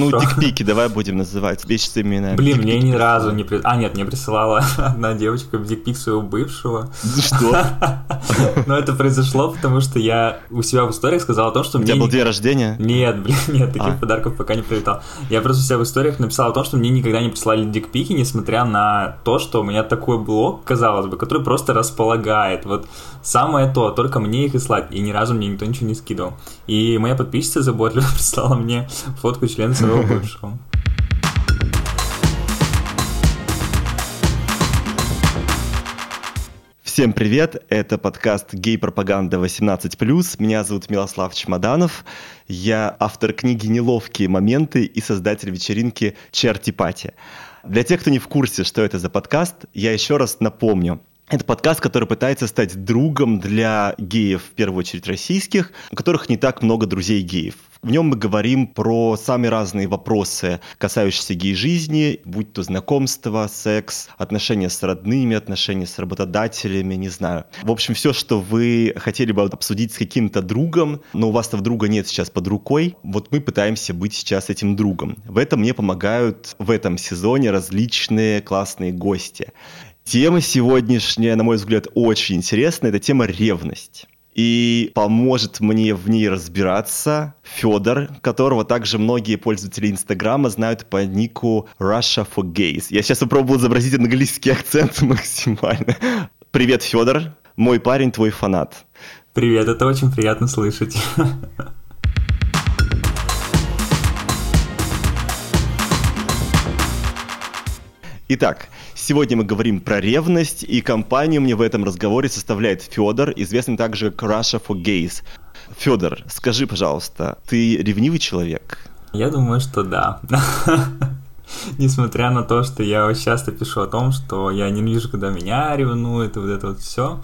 Ну, дикпики давай будем называть вещи именами. Блин, мне ни разу не... При... А, нет, мне присылала одна девочка в дикпик своего бывшего. Что? Но это произошло, потому что я у себя в историях сказал о том, что мне... У тебя был день рождения? Нет, блин, нет, таких а. подарков пока не прилетал. Я просто у себя в историях написал о том, что мне никогда не присылали дикпики, несмотря на то, что у меня такой блог, казалось бы, который просто располагает. Вот самое то, только мне их и слать. И ни разу мне никто ничего не скидывал. И моя подписчица заботливо прислала мне фотку члена своего бывшего. Всем привет, это подкаст «Гей-пропаганда 18+.» Меня зовут Милослав Чемоданов, я автор книги «Неловкие моменты» и создатель вечеринки «Чертипати». Для тех, кто не в курсе, что это за подкаст, я еще раз напомню. Это подкаст, который пытается стать другом для геев, в первую очередь российских, у которых не так много друзей геев. В нем мы говорим про самые разные вопросы, касающиеся гей-жизни, будь то знакомство, секс, отношения с родными, отношения с работодателями, не знаю. В общем, все, что вы хотели бы обсудить с каким-то другом, но у вас-то друга нет сейчас под рукой, вот мы пытаемся быть сейчас этим другом. В этом мне помогают в этом сезоне различные классные гости. Тема сегодняшняя, на мой взгляд, очень интересная. Это тема ревность. И поможет мне в ней разбираться Федор, которого также многие пользователи Инстаграма знают по нику Russia for Gays. Я сейчас попробую изобразить английский акцент максимально. Привет, Федор. Мой парень, твой фанат. Привет, это очень приятно слышать. Итак, Сегодня мы говорим про ревность, и компанию мне в этом разговоре составляет Федор, известный также как Russia for Gays. Федор, скажи, пожалуйста, ты ревнивый человек? Я думаю, что да. Несмотря на то, что я часто пишу о том, что я не вижу, когда меня ревнуют, и вот это вот все,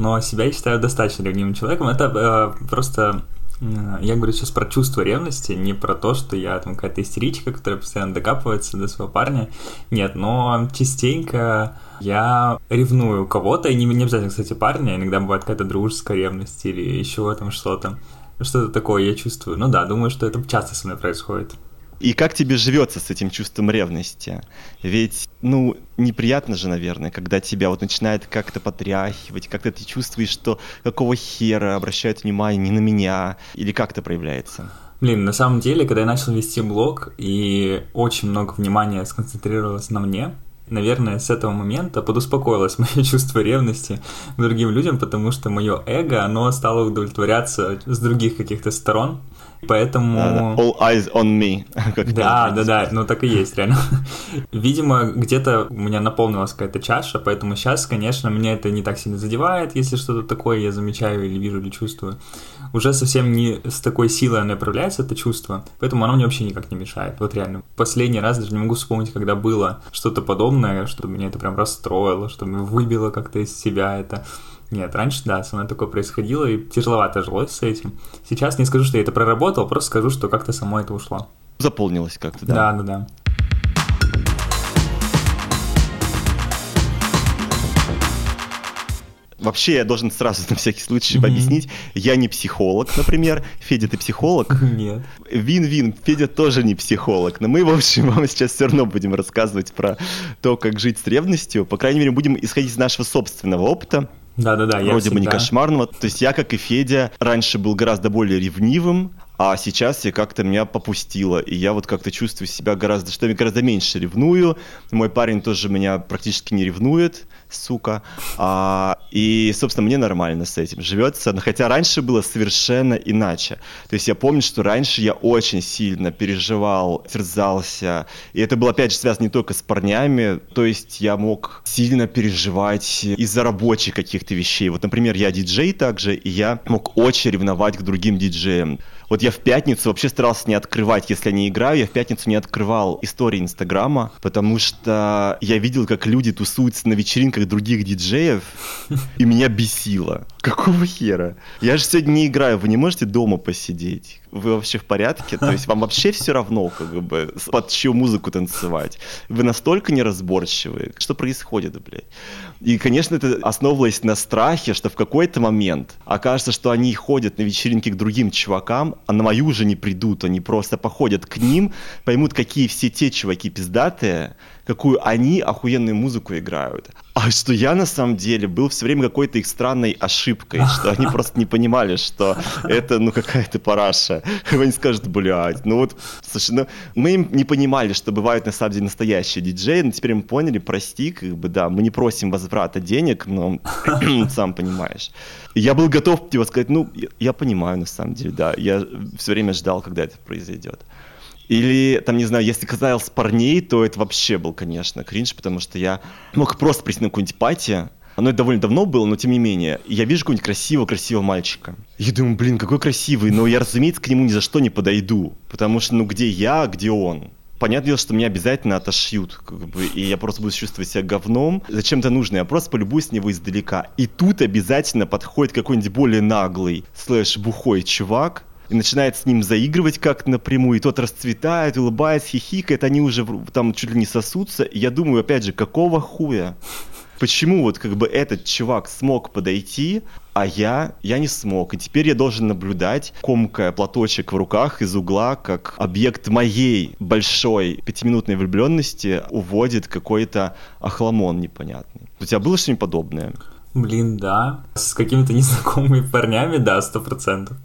но себя я считаю достаточно ревнивым человеком. Это э, просто я говорю сейчас про чувство ревности, не про то, что я там какая-то истеричка, которая постоянно докапывается до своего парня. Нет, но частенько я ревную кого-то, и не, не обязательно, кстати, парня, иногда бывает какая-то дружеская ревность или еще там что-то. Что-то такое я чувствую. Ну да, думаю, что это часто со мной происходит. И как тебе живется с этим чувством ревности? Ведь, ну, неприятно же, наверное, когда тебя вот начинает как-то потряхивать, как-то ты чувствуешь, что какого хера обращают внимание не на меня, или как это проявляется? Блин, на самом деле, когда я начал вести блог, и очень много внимания сконцентрировалось на мне, наверное, с этого момента подуспокоилось мое чувство ревности к другим людям, потому что мое эго, оно стало удовлетворяться с других каких-то сторон. Поэтому... All eyes on me. да, да, да, ну так и есть, реально. Видимо, где-то у меня наполнилась какая-то чаша, поэтому сейчас, конечно, меня это не так сильно задевает, если что-то такое я замечаю или вижу, или чувствую. Уже совсем не с такой силой оно проявляется, это чувство, поэтому оно мне вообще никак не мешает. Вот реально. Последний раз даже не могу вспомнить, когда было что-то подобное, что меня это прям расстроило, что меня выбило как-то из себя это. Нет, раньше, да, со мной такое происходило, и тяжеловато жилось с этим. Сейчас не скажу, что я это проработал, просто скажу, что как-то само это ушло. Заполнилось как-то, да? Да, да, да. Вообще, я должен сразу на всякий случай mm-hmm. объяснить, я не психолог, например. Федя, ты психолог? Нет. Вин-вин, Федя тоже не психолог. Но мы, в общем, вам сейчас все равно будем рассказывать про то, как жить с ревностью. По крайней мере, будем исходить из нашего собственного опыта. Да-да-да. Вроде всегда... бы не кошмарного. То есть я, как и Федя, раньше был гораздо более ревнивым, а сейчас я как-то меня попустило, и я вот как-то чувствую себя гораздо, что я гораздо меньше ревную. Мой парень тоже меня практически не ревнует, сука. А, и, собственно, мне нормально с этим живется. Хотя раньше было совершенно иначе. То есть я помню, что раньше я очень сильно переживал, терзался. И это было, опять же, связано не только с парнями. То есть я мог сильно переживать из-за рабочих каких-то вещей. Вот, например, я диджей также, и я мог очень ревновать к другим диджеям. Вот я в пятницу вообще старался не открывать, если я не играю, я в пятницу не открывал истории Инстаграма, потому что я видел, как люди тусуются на вечеринках других диджеев, и меня бесило. Какого хера? Я же сегодня не играю, вы не можете дома посидеть? Вы вообще в порядке? То есть вам вообще все равно, как бы, под чью музыку танцевать? Вы настолько неразборчивые. Что происходит, блядь? И, конечно, это основывалось на страхе, что в какой-то момент окажется, что они ходят на вечеринки к другим чувакам, а на мою уже не придут. Они просто походят к ним, поймут, какие все те чуваки пиздатые, какую они охуенную музыку играют. А что я на самом деле был все время какой-то их странной ошибкой, что они просто не понимали, что это, ну, какая-то параша. Они скажут, блядь, ну вот, слушай, ну, мы им не понимали, что бывают на самом деле настоящие диджеи, но теперь мы поняли, прости, как бы, да, мы не просим возврата денег, но сам понимаешь. Я был готов типа, сказать, ну, я, я понимаю, на самом деле, да, я все время ждал, когда это произойдет. Или, там, не знаю, если касалось парней, то это вообще был, конечно, кринж, потому что я мог просто прийти на какую-нибудь пати, оно довольно давно было, но тем не менее, я вижу какого-нибудь красивого-красивого мальчика. Я думаю, блин, какой красивый, но я, разумеется, к нему ни за что не подойду, потому что, ну, где я, где он? Понятное дело, что меня обязательно отошьют, как бы, и я просто буду чувствовать себя говном. Зачем-то нужно, я просто полюбуюсь с него издалека. И тут обязательно подходит какой-нибудь более наглый, слэш, бухой чувак, и начинает с ним заигрывать как напрямую, и тот расцветает, улыбается, хихикает, они уже там чуть ли не сосутся, и я думаю, опять же, какого хуя? Почему вот как бы этот чувак смог подойти, а я, я не смог. И теперь я должен наблюдать, комкая платочек в руках из угла, как объект моей большой пятиминутной влюбленности уводит какой-то охламон непонятный. У тебя было что-нибудь подобное? Блин, да. С какими-то незнакомыми парнями, да, сто процентов.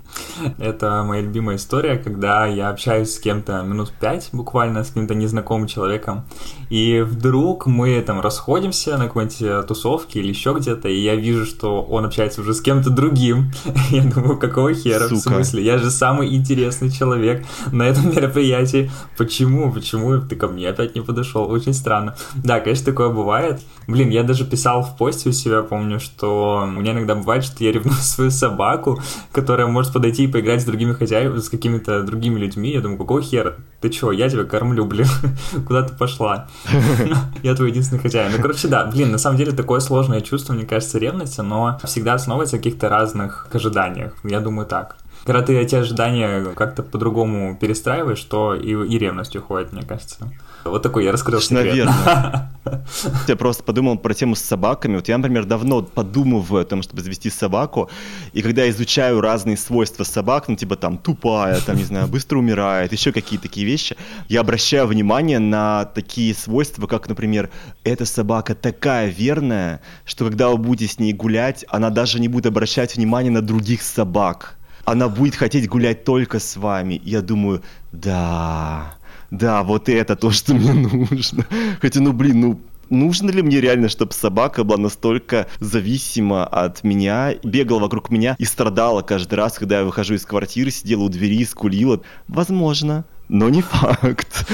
Это моя любимая история, когда я общаюсь с кем-то минут пять, буквально, с каким-то незнакомым человеком, и вдруг мы там расходимся на какой-нибудь э, тусовке или еще где-то, и я вижу, что он общается уже с кем-то другим. Я думаю, какого хера, Сука. в смысле? Я же самый интересный человек на этом мероприятии. Почему? Почему ты ко мне опять не подошел? Очень странно. Да, конечно, такое бывает. Блин, я даже писал в посте у себя, помню, что у меня иногда бывает, что я ревную свою собаку, которая может подойти и поиграть с другими хозяевами, с какими-то другими людьми. Я думаю, какого хера? Ты чё, я тебя кормлю, блин. Куда ты пошла? Я твой единственный хозяин. Ну, короче, да, блин, на самом деле такое сложное чувство, мне кажется, ревности, но всегда основывается на каких-то разных ожиданиях. Я думаю так. Когда ты эти ожидания как-то по-другому перестраиваешь, то и, и ревность уходит, мне кажется. Вот такой я раскрыл секрет. Наверное. Я просто подумал про тему с собаками. Вот я, например, давно подумываю о том, чтобы завести собаку, и когда изучаю разные свойства собак, ну, типа там тупая, там, не знаю, быстро умирает, еще какие-то такие вещи, я обращаю внимание на такие свойства, как, например, эта собака такая верная, что когда вы будете с ней гулять, она даже не будет обращать внимание на других собак. Она будет хотеть гулять только с вами. Я думаю, да, да, вот это то, что мне нужно. Хотя, ну, блин, ну, нужно ли мне реально, чтобы собака была настолько зависима от меня, бегала вокруг меня и страдала каждый раз, когда я выхожу из квартиры, сидела у двери, скулила? Возможно, но не факт.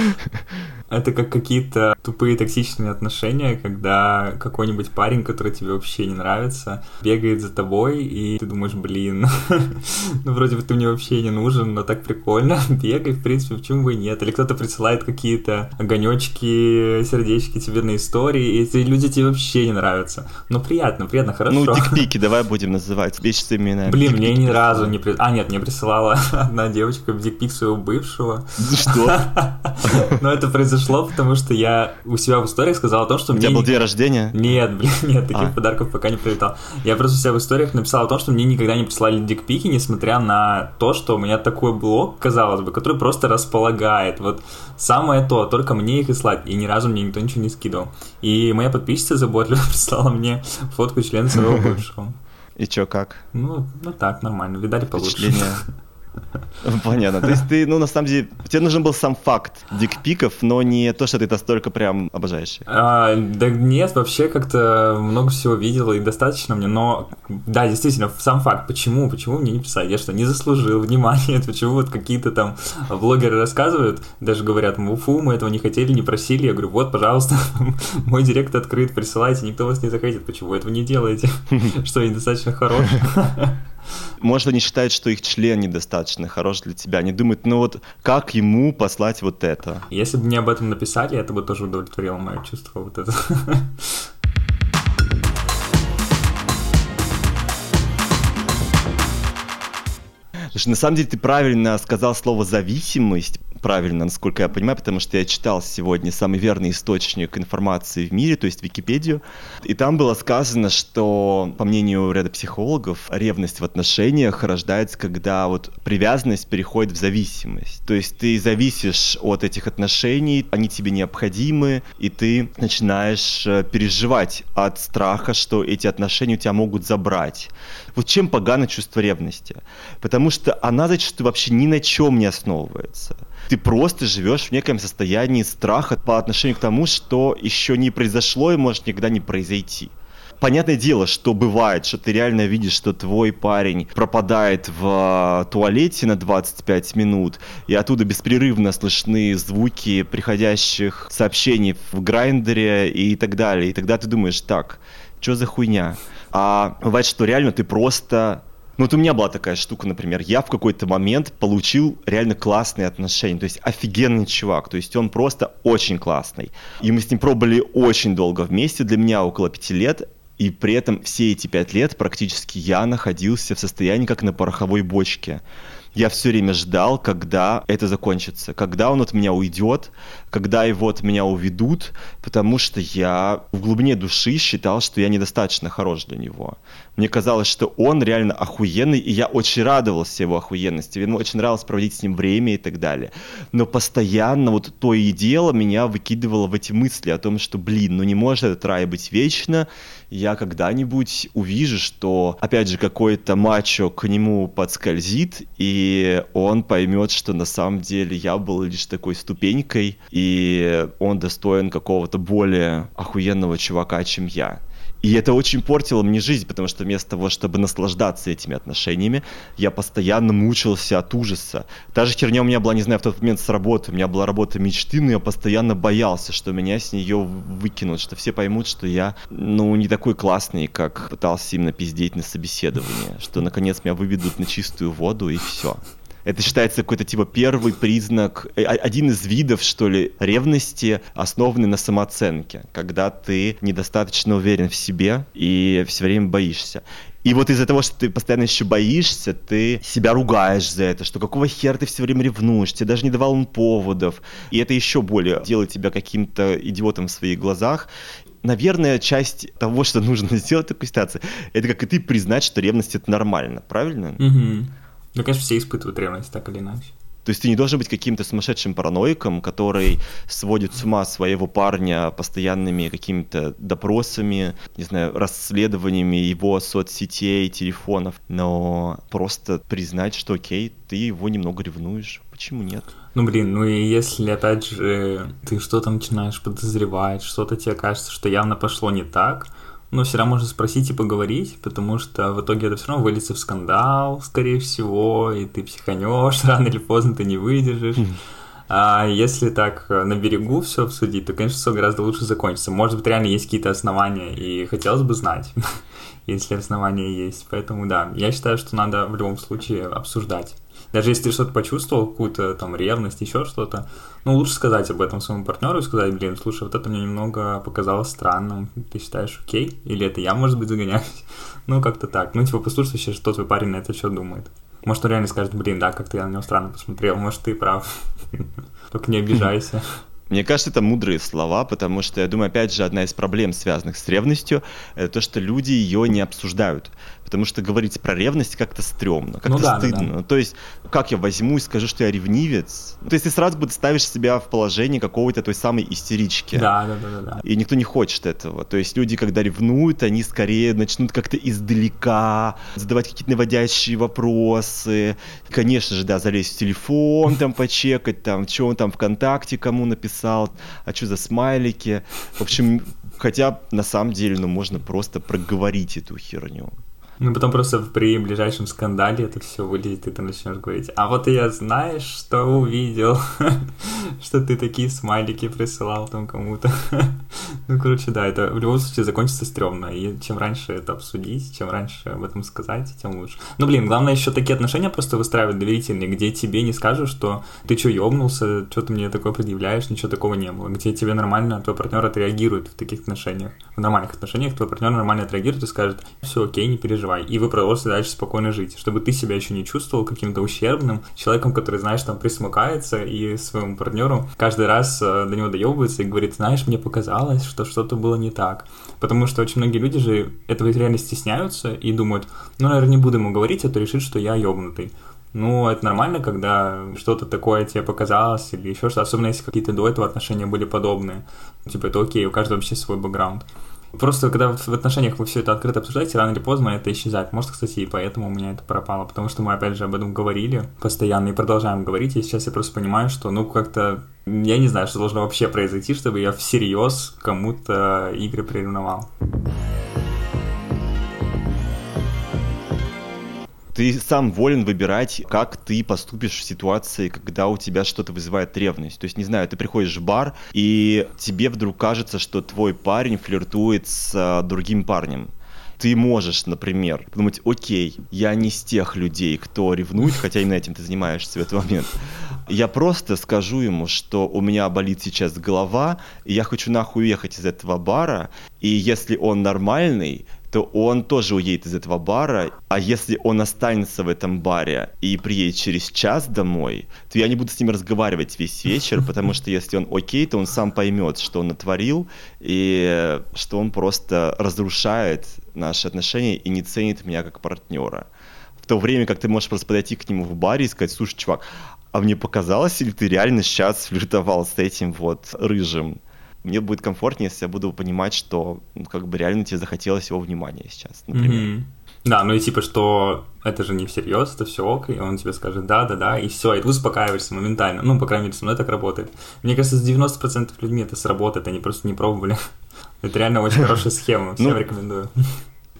Это как какие-то тупые токсичные отношения, когда какой-нибудь парень, который тебе вообще не нравится, бегает за тобой, и ты думаешь, блин, ну вроде бы ты мне вообще не нужен, но так прикольно, бегай, в принципе, почему бы и нет. Или кто-то присылает какие-то огонечки, сердечки тебе на истории, и эти люди тебе вообще не нравятся. Но приятно, приятно, хорошо. Ну, дикпики, давай будем называть вещи именно. Блин, мне ни разу не... При... А, нет, мне присылала одна девочка дикпик своего бывшего. Что? Но это произошло произошло, потому что я у себя в историях сказал о том, что у мне... У тебя был день рождения? Нет, блин, нет, таких а. подарков пока не прилетал. Я просто у себя в историях написал о том, что мне никогда не присылали дикпики, несмотря на то, что у меня такой блог, казалось бы, который просто располагает. Вот самое то, только мне их и слать. И ни разу мне никто ничего не скидывал. И моя подписчица заботливо прислала мне фотку члена своего бывшего. И чё, как? Ну, ну так, нормально. Видали получше. Понятно. То есть ты, ну, на самом деле, тебе нужен был сам факт дикпиков, но не то, что ты настолько прям обожаешь. А, да нет, вообще как-то много всего видел и достаточно мне, но да, действительно, сам факт, почему, почему мне не писать? Я что, не заслужил внимания? Почему вот какие-то там блогеры рассказывают, даже говорят, мы фу, мы этого не хотели, не просили. Я говорю, вот, пожалуйста, мой директ открыт, присылайте, никто вас не захотит. Почему вы этого не делаете? Что, я недостаточно хорош? Может, они считают, что их член недостаточно хорош для тебя. Они думают, ну вот как ему послать вот это? Если бы мне об этом написали, это бы тоже удовлетворило мое чувство вот это. На самом деле ты правильно сказал слово «зависимость», правильно, насколько я понимаю, потому что я читал сегодня самый верный источник информации в мире, то есть Википедию, и там было сказано, что, по мнению ряда психологов, ревность в отношениях рождается, когда вот привязанность переходит в зависимость. То есть ты зависишь от этих отношений, они тебе необходимы, и ты начинаешь э, переживать от страха, что эти отношения у тебя могут забрать. Вот чем погано чувство ревности? Потому что она зачастую вообще ни на чем не основывается ты просто живешь в неком состоянии страха по отношению к тому, что еще не произошло и может никогда не произойти. Понятное дело, что бывает, что ты реально видишь, что твой парень пропадает в а, туалете на 25 минут, и оттуда беспрерывно слышны звуки приходящих сообщений в грайндере и так далее. И тогда ты думаешь, так, что за хуйня? А бывает, что реально ты просто ну, вот у меня была такая штука, например, я в какой-то момент получил реально классные отношения, то есть офигенный чувак, то есть он просто очень классный. И мы с ним пробовали очень долго вместе, для меня около пяти лет, и при этом все эти пять лет практически я находился в состоянии как на пороховой бочке я все время ждал, когда это закончится, когда он от меня уйдет, когда его от меня уведут, потому что я в глубине души считал, что я недостаточно хорош для него. Мне казалось, что он реально охуенный, и я очень радовался его охуенности. Мне очень нравилось проводить с ним время и так далее. Но постоянно вот то и дело меня выкидывало в эти мысли о том, что, блин, ну не может этот рай быть вечно, я когда-нибудь увижу, что, опять же, какой-то мачо к нему подскользит, и он поймет, что на самом деле я был лишь такой ступенькой, и он достоин какого-то более охуенного чувака, чем я. И это очень портило мне жизнь, потому что вместо того, чтобы наслаждаться этими отношениями, я постоянно мучился от ужаса. Та же херня у меня была, не знаю, в тот момент с работы. У меня была работа мечты, но я постоянно боялся, что меня с нее выкинут, что все поймут, что я, ну, не такой классный, как пытался именно пиздеть на собеседовании, что, наконец, меня выведут на чистую воду, и все. Это считается какой-то типа первый признак, э, один из видов, что ли, ревности, основанный на самооценке, когда ты недостаточно уверен в себе и все время боишься. И вот из-за того, что ты постоянно еще боишься, ты себя ругаешь за это, что какого хера ты все время ревнуешь, тебе даже не давал он поводов. И это еще более делает тебя каким-то идиотом в своих глазах. Наверное, часть того, что нужно сделать в такой ситуации, это как и ты признать, что ревность это нормально, правильно? Угу. Ну, конечно, все испытывают ревность, так или иначе. То есть ты не должен быть каким-то сумасшедшим параноиком, который сводит с ума своего парня постоянными какими-то допросами, не знаю, расследованиями его соцсетей, телефонов, но просто признать, что окей, ты его немного ревнуешь. Почему нет? Ну, блин, ну и если, опять же, ты что-то начинаешь подозревать, что-то тебе кажется, что явно пошло не так, но всегда можно спросить и поговорить, потому что в итоге это все равно выльется в скандал, скорее всего, и ты психанешь, рано или поздно ты не выдержишь. А если так э, на берегу все обсудить, то, конечно, все гораздо лучше закончится. Может быть, реально есть какие-то основания, и хотелось бы знать, если основания есть. Поэтому да, я считаю, что надо в любом случае обсуждать. Даже если ты что-то почувствовал, какую-то там ревность, еще что-то, ну, лучше сказать об этом своему партнеру и сказать, блин, слушай, вот это мне немного показалось странным, ты считаешь окей? Или это я, может быть, загоняюсь? Ну, как-то так. Ну, типа, послушай вообще, что твой парень на это что думает. Может, он реально скажет, блин, да, как-то я на него странно посмотрел, может, ты прав. Только не обижайся. Мне кажется, это мудрые слова, потому что, я думаю, опять же, одна из проблем, связанных с ревностью, это то, что люди ее не обсуждают потому что говорить про ревность как-то стрёмно, как-то ну, да, стыдно. Да, да. То есть, как я возьму и скажу, что я ревнивец? То есть ты сразу бы ставишь себя в положение какого-то той самой истерички. Да, да, да, да. И никто не хочет этого. То есть люди, когда ревнуют, они скорее начнут как-то издалека задавать какие-то наводящие вопросы. Конечно же, да, залезть в телефон, там почекать, там, что он там ВКонтакте кому написал, а что за смайлики. В общем, хотя на самом деле, ну, можно просто проговорить эту херню. Ну, потом просто при ближайшем скандале это все вылезет, и ты начнешь говорить, а вот я знаешь, что увидел, что ты такие смайлики присылал там кому-то. ну, короче, да, это в любом случае закончится стрёмно, и чем раньше это обсудить, чем раньше об этом сказать, тем лучше. Ну, блин, главное еще такие отношения просто выстраивать доверительные, где тебе не скажут, что ты что, ёбнулся, что ты мне такое предъявляешь, ничего такого не было, где тебе нормально твой партнер отреагирует в таких отношениях. В нормальных отношениях твой партнер нормально отреагирует и скажет, все окей, не переживай, переживай. И вы продолжите дальше спокойно жить, чтобы ты себя еще не чувствовал каким-то ущербным человеком, который, знаешь, там присмыкается и своему партнеру каждый раз э, до него доебывается и говорит, знаешь, мне показалось, что что-то было не так. Потому что очень многие люди же этого реально стесняются и думают, ну, наверное, не буду ему говорить, а то решит, что я ёбнутый. Ну, это нормально, когда что-то такое тебе показалось или еще что-то, особенно если какие-то до этого отношения были подобные. Типа, это окей, у каждого вообще свой бэкграунд. Просто когда в отношениях вы все это открыто обсуждаете, рано или поздно это исчезает. Может, кстати, и поэтому у меня это пропало, потому что мы, опять же, об этом говорили постоянно и продолжаем говорить, и сейчас я просто понимаю, что, ну, как-то, я не знаю, что должно вообще произойти, чтобы я всерьез кому-то игры приревновал. Ты сам волен выбирать, как ты поступишь в ситуации, когда у тебя что-то вызывает ревность. То есть, не знаю, ты приходишь в бар, и тебе вдруг кажется, что твой парень флиртует с а, другим парнем ты можешь, например, подумать, окей, я не с тех людей, кто ревнует, хотя именно этим ты занимаешься в этот момент. Я просто скажу ему, что у меня болит сейчас голова, и я хочу нахуй уехать из этого бара, и если он нормальный, то он тоже уедет из этого бара. А если он останется в этом баре и приедет через час домой, то я не буду с ним разговаривать весь вечер, потому что если он окей, то он сам поймет, что он натворил, и что он просто разрушает наши отношения и не ценит меня как партнера. В то время как ты можешь просто подойти к нему в баре и сказать, слушай, чувак, а мне показалось, или ты реально сейчас флиртовал с этим вот рыжим? Мне будет комфортнее, если я буду понимать, что ну, как бы реально тебе захотелось его внимания сейчас, например. Mm-hmm. Да, ну и типа, что это же не всерьез, это все ок, и он тебе скажет да, да, да, и все, и ты успокаиваешься моментально. Ну, по крайней мере, со мной так работает. Мне кажется, с 90% людьми это сработает, они просто не пробовали. Это реально очень хорошая схема, всем ну, рекомендую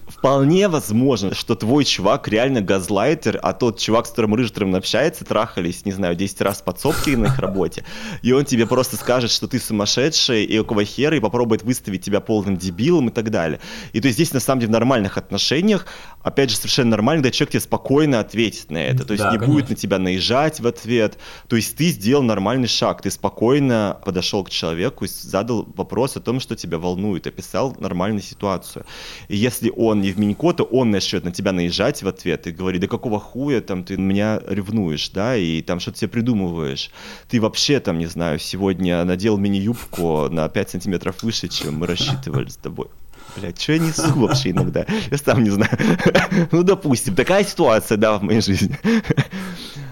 вполне возможно, что твой чувак реально газлайтер, а тот чувак, с которым Рыжитером общается, трахались, не знаю, 10 раз в подсобке на их работе, и он тебе просто скажет, что ты сумасшедший, и какого хера, и попробует выставить тебя полным дебилом и так далее. И то есть здесь, на самом деле, в нормальных отношениях, опять же, совершенно нормально, когда человек тебе спокойно ответит на это, то есть да, не конечно. будет на тебя наезжать в ответ, то есть ты сделал нормальный шаг, ты спокойно подошел к человеку задал вопрос о том, что тебя волнует, описал нормальную ситуацию. И если он не в мини-кота, он начнет на тебя наезжать в ответ и говорит, да какого хуя там ты меня ревнуешь, да, и там что-то себе придумываешь. Ты вообще там, не знаю, сегодня надел мини-юбку на 5 сантиметров выше, чем мы рассчитывали с тобой. Блядь, что я несу вообще иногда? Я сам не знаю. Ну, допустим, такая ситуация, да, в моей жизни.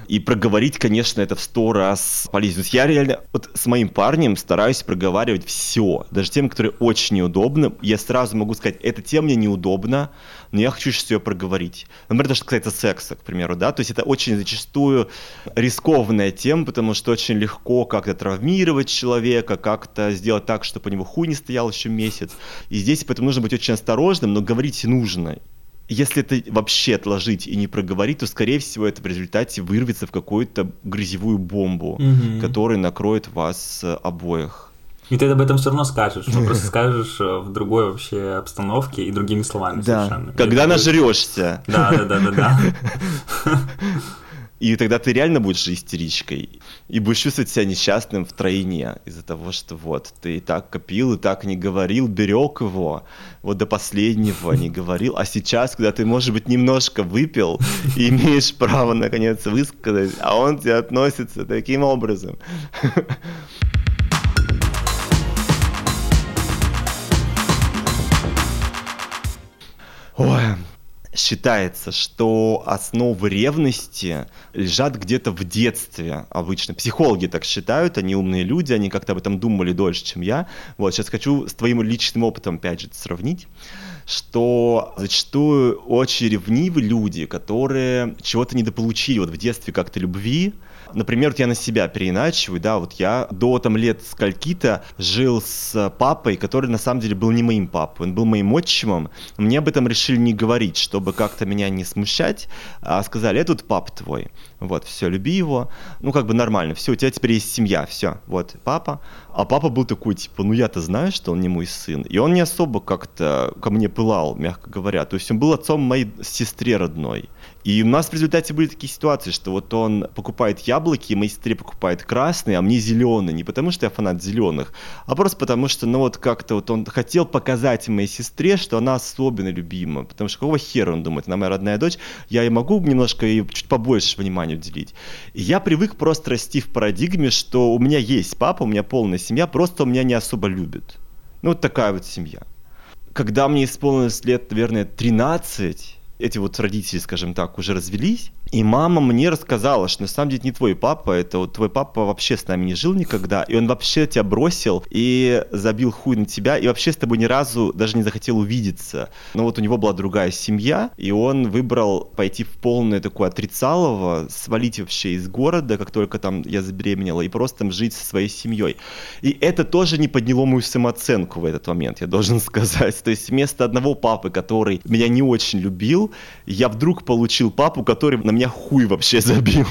И проговорить, конечно, это в сто раз полезнее. То есть я реально вот с моим парнем стараюсь проговаривать все, даже тем, которые очень неудобны. Я сразу могу сказать, эта тема мне неудобна, но я хочу сейчас ее проговорить. Например, даже касается секса, к примеру, да, то есть это очень зачастую рискованная тема, потому что очень легко как-то травмировать человека, как-то сделать так, чтобы у него хуй не стоял еще месяц. И здесь поэтому нужно быть очень осторожным, но говорить нужно если это вообще отложить и не проговорить, то, скорее всего, это в результате вырвется в какую-то грязевую бомбу, угу. которая накроет вас э, обоих. И ты об этом все равно скажешь, но просто скажешь э, в другой вообще обстановке и другими словами да. совершенно. Когда нажрешься. Да, да, да, да, да. И тогда ты реально будешь истеричкой. И будешь чувствовать себя несчастным в тройне из-за того, что вот ты и так копил, и так не говорил, берег его, вот до последнего не говорил. А сейчас, когда ты, может быть, немножко выпил и имеешь право, наконец, высказать, а он тебе относится таким образом. Ой, считается, что основы ревности лежат где-то в детстве обычно. Психологи так считают, они умные люди, они как-то об этом думали дольше, чем я. Вот, сейчас хочу с твоим личным опытом, опять же, сравнить что зачастую очень ревнивы люди, которые чего-то недополучили вот в детстве как-то любви, Например, вот я на себя переиначиваю, да, вот я до там лет скольки-то жил с папой, который на самом деле был не моим папой, он был моим отчимом. Мне об этом решили не говорить, чтобы как-то меня не смущать, а сказали, это вот папа твой. Вот, все, люби его. Ну, как бы нормально, все, у тебя теперь есть семья, все, вот, папа. А папа был такой, типа, ну я-то знаю, что он не мой сын. И он не особо как-то ко мне пылал, мягко говоря. То есть он был отцом моей сестре родной. И у нас в результате были такие ситуации, что вот он покупает яблоки, моей сестре покупает красные, а мне зеленые. Не потому что я фанат зеленых, а просто потому что, ну вот как-то вот он хотел показать моей сестре, что она особенно любима. Потому что какого хера он думает, она моя родная дочь, я и могу немножко и чуть побольше внимания уделить. И я привык просто расти в парадигме, что у меня есть папа, у меня полная семья, просто меня не особо любит. Ну вот такая вот семья. Когда мне исполнилось лет, наверное, 13, эти вот родители, скажем так, уже развелись, и мама мне рассказала, что на самом деле не твой папа, это вот твой папа вообще с нами не жил никогда, и он вообще тебя бросил и забил хуй на тебя, и вообще с тобой ни разу даже не захотел увидеться. Но вот у него была другая семья, и он выбрал пойти в полное такое отрицалово, свалить вообще из города, как только там я забеременела, и просто там жить со своей семьей. И это тоже не подняло мою самооценку в этот момент, я должен сказать. То есть вместо одного папы, который меня не очень любил, я вдруг получил папу, который на меня хуй вообще забил.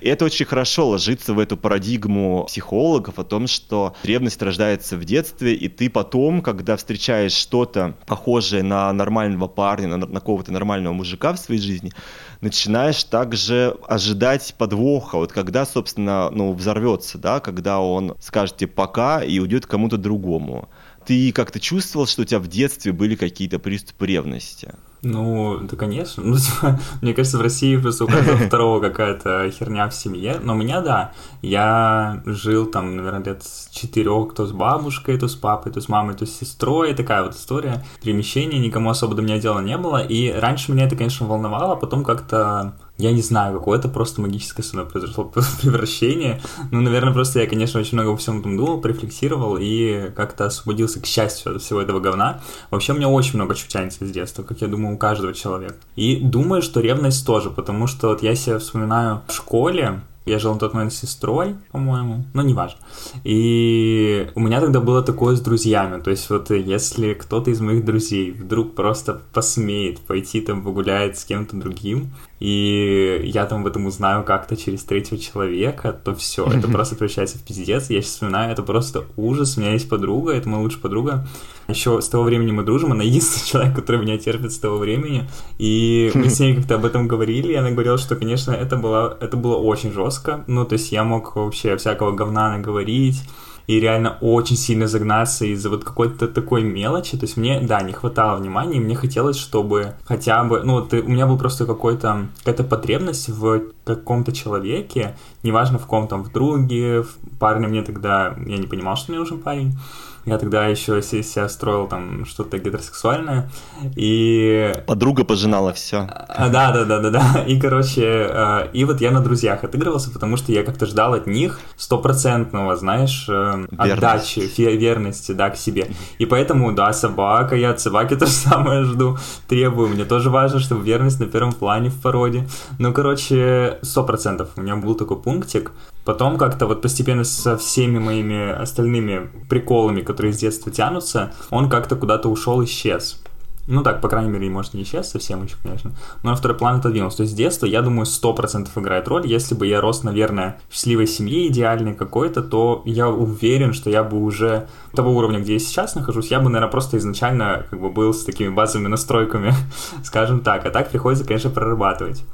И это очень хорошо ложится в эту парадигму психологов о том, что ревность рождается в детстве, и ты потом, когда встречаешь что-то похожее на нормального парня, на, на какого-то нормального мужика в своей жизни, начинаешь также ожидать подвоха, вот когда, собственно, ну, взорвется, да, когда он скажет тебе пока и уйдет кому-то другому. Ты как-то чувствовал, что у тебя в детстве были какие-то приступы ревности? Ну, да, конечно. Ну, типа, мне кажется, в России просто у каждого второго какая-то херня в семье. Но у меня, да, я жил там, наверное, лет с четырех, то с бабушкой, то с папой, то с мамой, то с сестрой. Такая вот история. Перемещения, никому особо до меня дела не было. И раньше меня это, конечно, волновало, а потом как-то я не знаю, какое-то просто магическое со мной произошло превращение. Ну, наверное, просто я, конечно, очень много всем этом думал, рефлексировал и как-то освободился, к счастью, от всего этого говна. Вообще, у меня очень много чего тянется с детства, как я думаю, у каждого человека. И думаю, что ревность тоже, потому что вот я себя вспоминаю в школе, я жил на тот момент с сестрой, по-моему, но неважно. И у меня тогда было такое с друзьями. То есть вот если кто-то из моих друзей вдруг просто посмеет пойти там погулять с кем-то другим, и я там об этом узнаю как-то через третьего человека, то все, это просто превращается в пиздец. Я сейчас вспоминаю, это просто ужас. У меня есть подруга, это моя лучшая подруга. Еще с того времени мы дружим, она единственный человек, который меня терпит с того времени. И мы с ней как-то об этом говорили, и она говорила, что, конечно, это было, это было очень жестко. Ну, то есть я мог вообще всякого говна наговорить, и реально очень сильно загнаться из-за вот какой-то такой мелочи. То есть мне, да, не хватало внимания, и мне хотелось, чтобы хотя бы, ну, вот у меня был просто какой-то, какая-то потребность в каком-то человеке, неважно в ком там, в друге, в парне мне тогда, я не понимал, что мне нужен парень, я тогда еще себя строил там что-то гетеросексуальное, и... Подруга пожинала все. А, да, да, да, да, да. И, короче, а, и вот я на друзьях отыгрывался, потому что я как-то ждал от них стопроцентного, знаешь, э, отдачи, верности, да, к себе. И поэтому, да, собака, я от собаки то же самое жду, требую. Мне тоже важно, чтобы верность на первом плане в породе. Ну, короче, сто процентов. У меня был такой пунктик. Потом как-то вот постепенно со всеми моими остальными приколами, которые с детства тянутся, он как-то куда-то ушел, исчез. Ну так, по крайней мере, может не исчез совсем еще, конечно. Но на второй план отодвинулся. То есть с детства, я думаю, сто процентов играет роль. Если бы я рос, наверное, в счастливой семье идеальной какой-то, то я уверен, что я бы уже того уровня, где я сейчас нахожусь, я бы, наверное, просто изначально как бы был с такими базовыми настройками, скажем так. А так приходится, конечно, прорабатывать.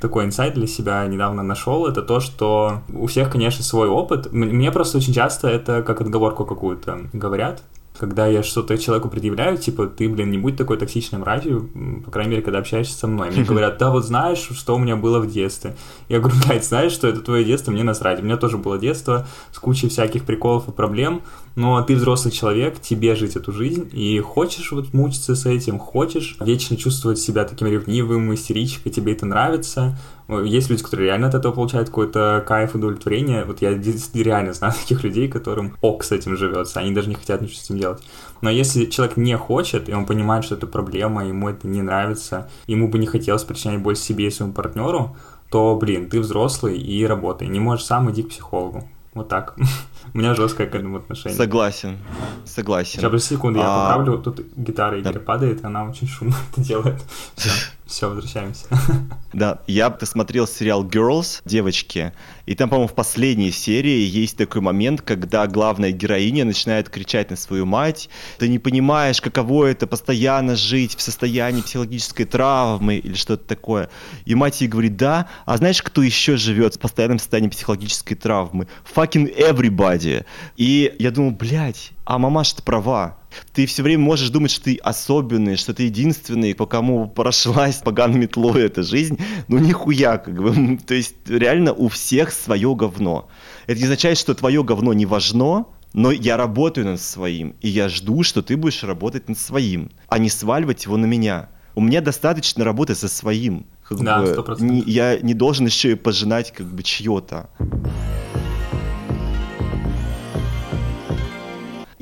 Такой инсайт для себя недавно нашел, это то, что у всех, конечно, свой опыт. Мне просто очень часто это как отговорку какую-то говорят, когда я что-то человеку предъявляю, типа, ты, блин, не будь такой токсичной мразью, по крайней мере, когда общаешься со мной. Мне говорят, да вот знаешь, что у меня было в детстве. Я говорю, блядь, знаешь, что это твое детство, мне насрать. У меня тоже было детство с кучей всяких приколов и проблем, но ты взрослый человек, тебе жить эту жизнь, и хочешь вот мучиться с этим, хочешь вечно чувствовать себя таким ревнивым, истеричкой, тебе это нравится, есть люди, которые реально от этого получают какой-то кайф, удовлетворение. Вот я реально знаю таких людей, которым ок с этим живется, они даже не хотят ничего с этим делать. Но если человек не хочет, и он понимает, что это проблема, ему это не нравится, ему бы не хотелось причинять боль себе и своему партнеру, то, блин, ты взрослый и работай. Не можешь сам, иди к психологу. Вот так. У меня жесткое к этому отношение. Согласен. Согласен. Сейчас, подожди секунду, я а... поправлю. Тут гитара Игоря да. падает, она очень шумно это делает. Все, возвращаемся. Да, я посмотрел сериал Girls, девочки, и там, по-моему, в последней серии есть такой момент, когда главная героиня начинает кричать на свою мать, ты не понимаешь, каково это постоянно жить в состоянии психологической травмы или что-то такое. И мать ей говорит, да, а знаешь, кто еще живет в постоянном состоянии психологической травмы? Fucking everybody. И я думал, блядь, а мамаша-то права. Ты все время можешь думать, что ты особенный, что ты единственный, по кому прошлась поганой метлой эта жизнь. Ну нихуя, как бы. То есть реально у всех свое говно. Это не означает, что твое говно не важно, но я работаю над своим, и я жду, что ты будешь работать над своим, а не сваливать его на меня. У меня достаточно работы со своим. Как да, бы, не, я не должен еще и пожинать как бы чье-то.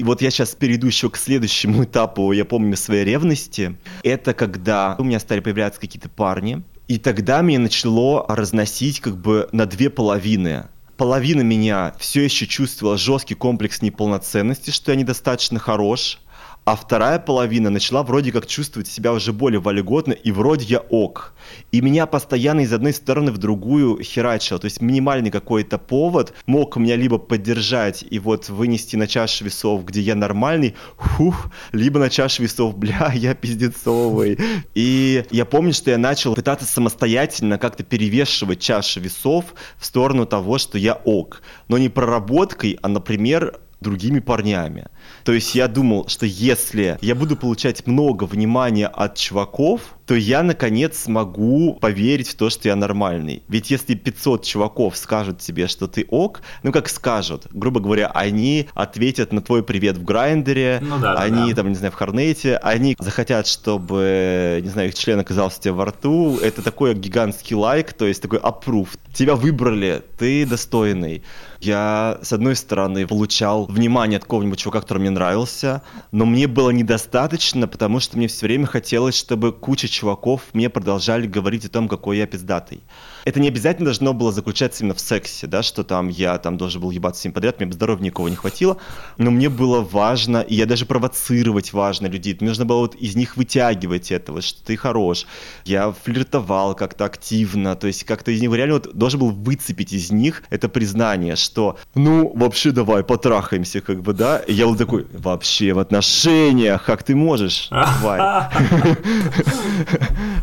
Вот я сейчас перейду еще к следующему этапу, я помню, своей ревности. Это когда у меня стали появляться какие-то парни, и тогда меня начало разносить как бы на две половины. Половина меня все еще чувствовала жесткий комплекс неполноценности, что я недостаточно хорош, а вторая половина начала вроде как чувствовать себя уже более вольготно, и вроде я ок. И меня постоянно из одной стороны в другую херачило. То есть минимальный какой-то повод мог меня либо поддержать и вот вынести на чашу весов, где я нормальный, хух, либо на чашу весов, бля, я пиздецовый. И я помню, что я начал пытаться самостоятельно как-то перевешивать чашу весов в сторону того, что я ок. Но не проработкой, а, например, другими парнями. То есть я думал, что если я буду получать много внимания от чуваков, то я наконец смогу поверить в то, что я нормальный. Ведь если 500 чуваков скажут тебе, что ты ок, ну как скажут, грубо говоря, они ответят на твой привет в Грайндере, ну, да, они да. там, не знаю, в Хорнете, они захотят, чтобы, не знаю, их член оказался тебе во рту, это такой гигантский лайк, то есть такой approve. Тебя выбрали, ты достойный. Я, с одной стороны, получал внимание от кого-нибудь чувака, который мне нравился, но мне было недостаточно, потому что мне все время хотелось, чтобы куча чуваков мне продолжали говорить о том, какой я пиздатый. Это не обязательно должно было заключаться именно в сексе, да, что там я там должен был ебаться всем подряд, мне бы здоровья никого не хватило, но мне было важно, и я даже провоцировать важно людей, мне нужно было вот из них вытягивать этого, что ты хорош. Я флиртовал как-то активно, то есть как-то из них реально вот должен был выцепить из них это признание, что ну вообще давай потрахаемся, как бы, да, и я вот такой, вообще в отношениях, как ты можешь, давай.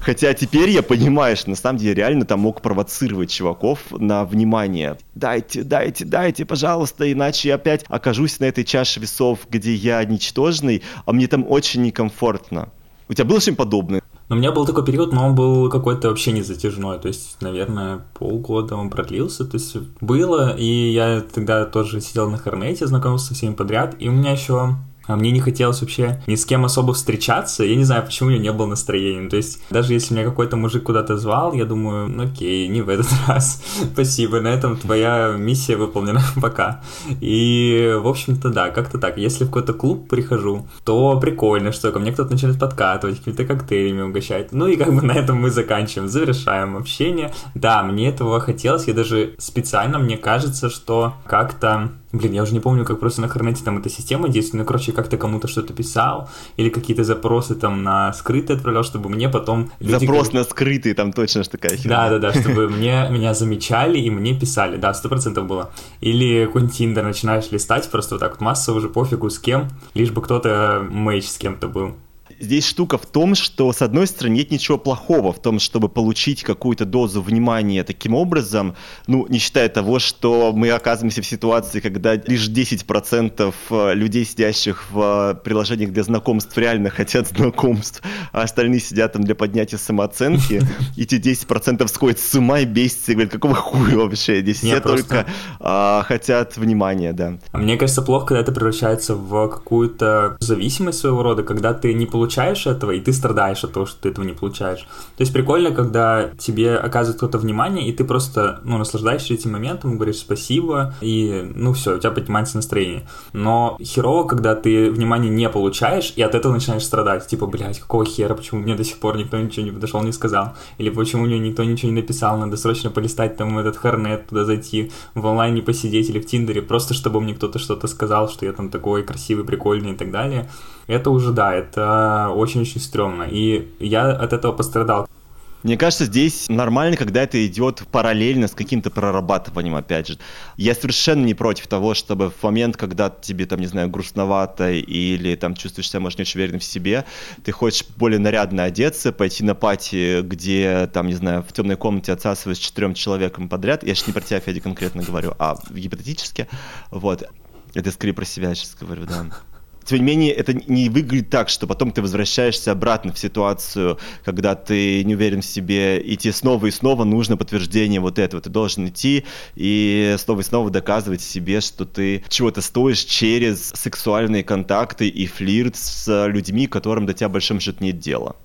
Хотя теперь я понимаю, что на самом деле реально там мог провоцировать чуваков на внимание. Дайте, дайте, дайте, пожалуйста, иначе я опять окажусь на этой чаше весов, где я ничтожный, а мне там очень некомфортно. У тебя было что-нибудь подобное? Но у меня был такой период, но он был какой-то вообще не затяжной, то есть, наверное, полгода он продлился, то есть было, и я тогда тоже сидел на Хорнете, знакомился со всеми подряд, и у меня еще а мне не хотелось вообще ни с кем особо встречаться. Я не знаю, почему у меня не было настроения. То есть, даже если меня какой-то мужик куда-то звал, я думаю, ну окей, не в этот раз. Спасибо, на этом твоя миссия выполнена. Пока. И, в общем-то, да, как-то так. Если в какой-то клуб прихожу, то прикольно, что ко мне кто-то начинает подкатывать, какими-то коктейлями угощать. Ну и как бы на этом мы заканчиваем, завершаем общение. Да, мне этого хотелось. Я даже специально, мне кажется, что как-то Блин, я уже не помню, как просто на Хорнете там эта система действует. Ну, короче, как-то кому-то что-то писал, или какие-то запросы там на скрытые отправлял, чтобы мне потом... Люди Запрос на скрытые, там точно что такая херня. Да-да-да, чтобы мне, меня замечали и мне писали. Да, сто процентов было. Или какой-нибудь Тиндер начинаешь листать, просто вот так вот масса уже пофигу с кем, лишь бы кто-то мэйч с кем-то был здесь штука в том, что, с одной стороны, нет ничего плохого в том, чтобы получить какую-то дозу внимания таким образом, ну, не считая того, что мы оказываемся в ситуации, когда лишь 10% э, людей, сидящих в э, приложениях для знакомств, реально хотят знакомств, а остальные сидят там для поднятия самооценки, и те 10% сходят с ума и бесятся, и говорят, какого хуя вообще, здесь все только а, хотят внимания, да. А мне кажется, плохо, когда это превращается в какую-то зависимость своего рода, когда ты не получаешь получаешь этого, и ты страдаешь от того, что ты этого не получаешь. То есть прикольно, когда тебе оказывает кто-то внимание, и ты просто, ну, наслаждаешься этим моментом, говоришь спасибо, и, ну, все, у тебя поднимается настроение. Но херово, когда ты внимание не получаешь, и от этого начинаешь страдать. Типа, блядь, какого хера, почему мне до сих пор никто ничего не подошел, не сказал? Или почему мне никто ничего не написал, надо срочно полистать там этот харнет, туда зайти, в онлайне посидеть или в Тиндере, просто чтобы мне кто-то что-то сказал, что я там такой красивый, прикольный и так далее это уже, да, это очень-очень стрёмно. И я от этого пострадал. Мне кажется, здесь нормально, когда это идет параллельно с каким-то прорабатыванием, опять же. Я совершенно не против того, чтобы в момент, когда тебе, там, не знаю, грустновато или там чувствуешь себя, может, не очень уверен в себе, ты хочешь более нарядно одеться, пойти на пати, где, там, не знаю, в темной комнате отсасываешь четырем человеком подряд. Я же не про тебя, Федя, конкретно говорю, а гипотетически. Вот. Это скорее про себя сейчас говорю, да тем не менее, это не выглядит так, что потом ты возвращаешься обратно в ситуацию, когда ты не уверен в себе, и тебе снова и снова нужно подтверждение вот этого. Ты должен идти и снова и снова доказывать себе, что ты чего-то стоишь через сексуальные контакты и флирт с людьми, которым до тебя большим счет нет дела.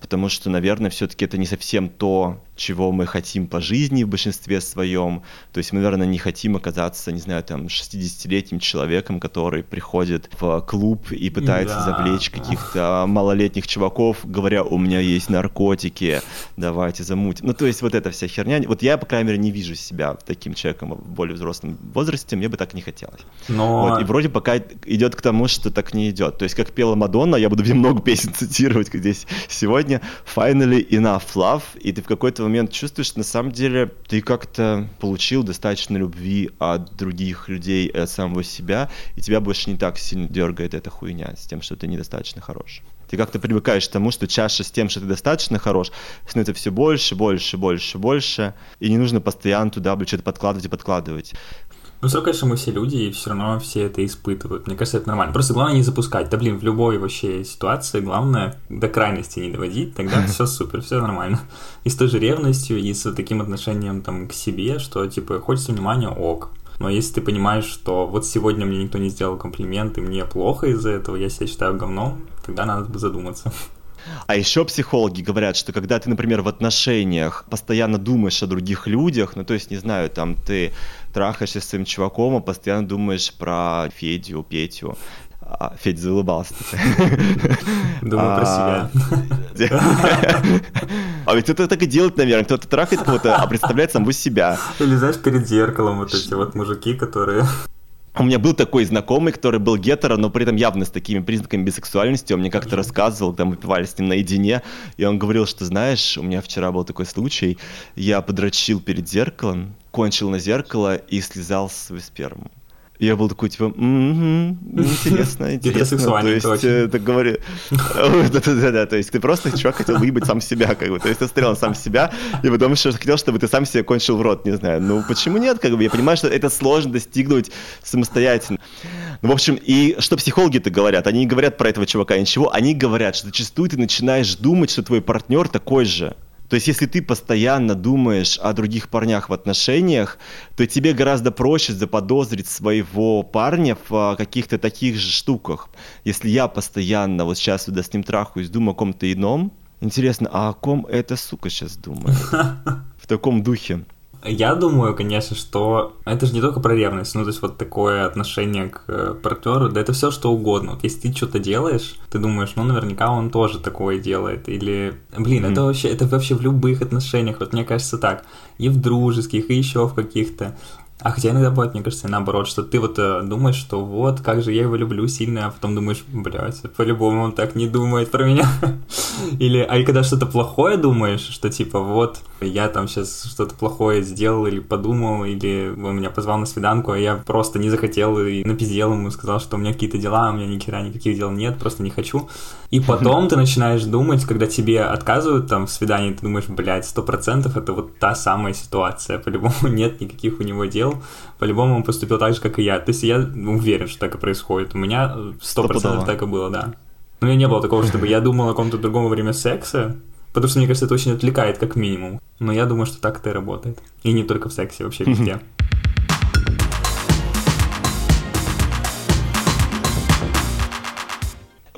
Потому что, наверное, все-таки это не совсем то, чего мы хотим по жизни в большинстве своем. То есть мы, наверное, не хотим оказаться, не знаю, там, 60-летним человеком, который приходит в клуб и пытается да. завлечь каких-то малолетних чуваков, говоря, у меня есть наркотики, давайте замутим. Ну, то есть вот эта вся херня. Вот я, по крайней мере, не вижу себя таким человеком в более взрослом возрасте, мне бы так не хотелось. Но... Вот, и вроде пока идет к тому, что так не идет. То есть, как пела Мадонна, я буду много песен цитировать здесь сегодня, finally enough love, и ты в какой-то момент чувствуешь, на самом деле, ты как-то получил достаточно любви от других людей от самого себя, и тебя больше не так сильно дергает эта хуйня с тем, что ты недостаточно хорош. Ты как-то привыкаешь к тому, что чаша с тем, что ты достаточно хорош, становится все больше, больше, больше, больше, и не нужно постоянно туда, что-то подкладывать и подкладывать. Ну, все, конечно, мы все люди, и все равно все это испытывают. Мне кажется, это нормально. Просто главное не запускать. Да, блин, в любой вообще ситуации главное до крайности не доводить, тогда все супер, все нормально. И с той же ревностью, и с таким отношением там к себе, что, типа, хочется внимания, ок. Но если ты понимаешь, что вот сегодня мне никто не сделал комплимент, и мне плохо из-за этого, я себя считаю говном, тогда надо бы задуматься. А еще психологи говорят, что когда ты, например, в отношениях постоянно думаешь о других людях, ну то есть, не знаю, там ты трахаешься с своим чуваком, а постоянно думаешь про Федю, Петю, а, Федя заулыбался. Думаю про себя. А ведь кто-то так и делает, наверное. Кто-то трахает кого-то, а представляет самого себя. Или знаешь, перед зеркалом вот эти вот мужики, которые у меня был такой знакомый, который был гетеро, но при этом явно с такими признаками бисексуальности. Он мне как-то рассказывал, когда мы пивали с ним наедине, и он говорил, что, знаешь, у меня вчера был такой случай, я подрочил перед зеркалом, кончил на зеркало и слезал свою сперму я был такой, типа, интересно, интересно. То есть, это говорю... Да-да-да, то есть ты просто, чувак, хотел выебать сам себя, как бы. То есть ты смотрел на сам себя, и потом еще хотел, чтобы ты сам себе кончил в рот, не знаю. Ну, почему нет, как бы? Я понимаю, что это сложно достигнуть самостоятельно. Ну, в общем, и что психологи-то говорят? Они не говорят про этого чувака ничего, они говорят, что зачастую ты начинаешь думать, что твой партнер такой же. То есть, если ты постоянно думаешь о других парнях в отношениях, то тебе гораздо проще заподозрить своего парня в а, каких-то таких же штуках. Если я постоянно вот сейчас сюда с ним трахаюсь, думаю о ком-то ином, интересно, а о ком эта сука сейчас думает? В таком духе. Я думаю, конечно, что это же не только про ревность, ну, то есть вот такое отношение к э, партнеру, да это все что угодно. Вот если ты что-то делаешь, ты думаешь, ну, наверняка он тоже такое делает. Или, блин, mm-hmm. это вообще, это вообще в любых отношениях, вот мне кажется так, и в дружеских, и еще в каких-то. А хотя иногда бывает, мне кажется, наоборот, что ты вот э, думаешь, что вот, как же я его люблю сильно, а потом думаешь, блядь, по-любому он так не думает про меня. Или, а и когда что-то плохое думаешь, что типа вот, я там сейчас что-то плохое сделал или подумал, или он меня позвал на свиданку, а я просто не захотел и напиздел ему, сказал, что у меня какие-то дела, а у меня ни хера никаких дел нет, просто не хочу. И потом ты начинаешь думать, когда тебе отказывают там в свидании, ты думаешь, блядь, сто процентов это вот та самая ситуация, по-любому нет никаких у него дел, по-любому он поступил так же, как и я. То есть я уверен, что так и происходит. У меня сто процентов так и было, да. Но у меня не было такого, чтобы я думал о ком-то другом во время секса, потому что, мне кажется, это очень отвлекает, как минимум. Но я думаю, что так это и работает. И не только в сексе, вообще везде.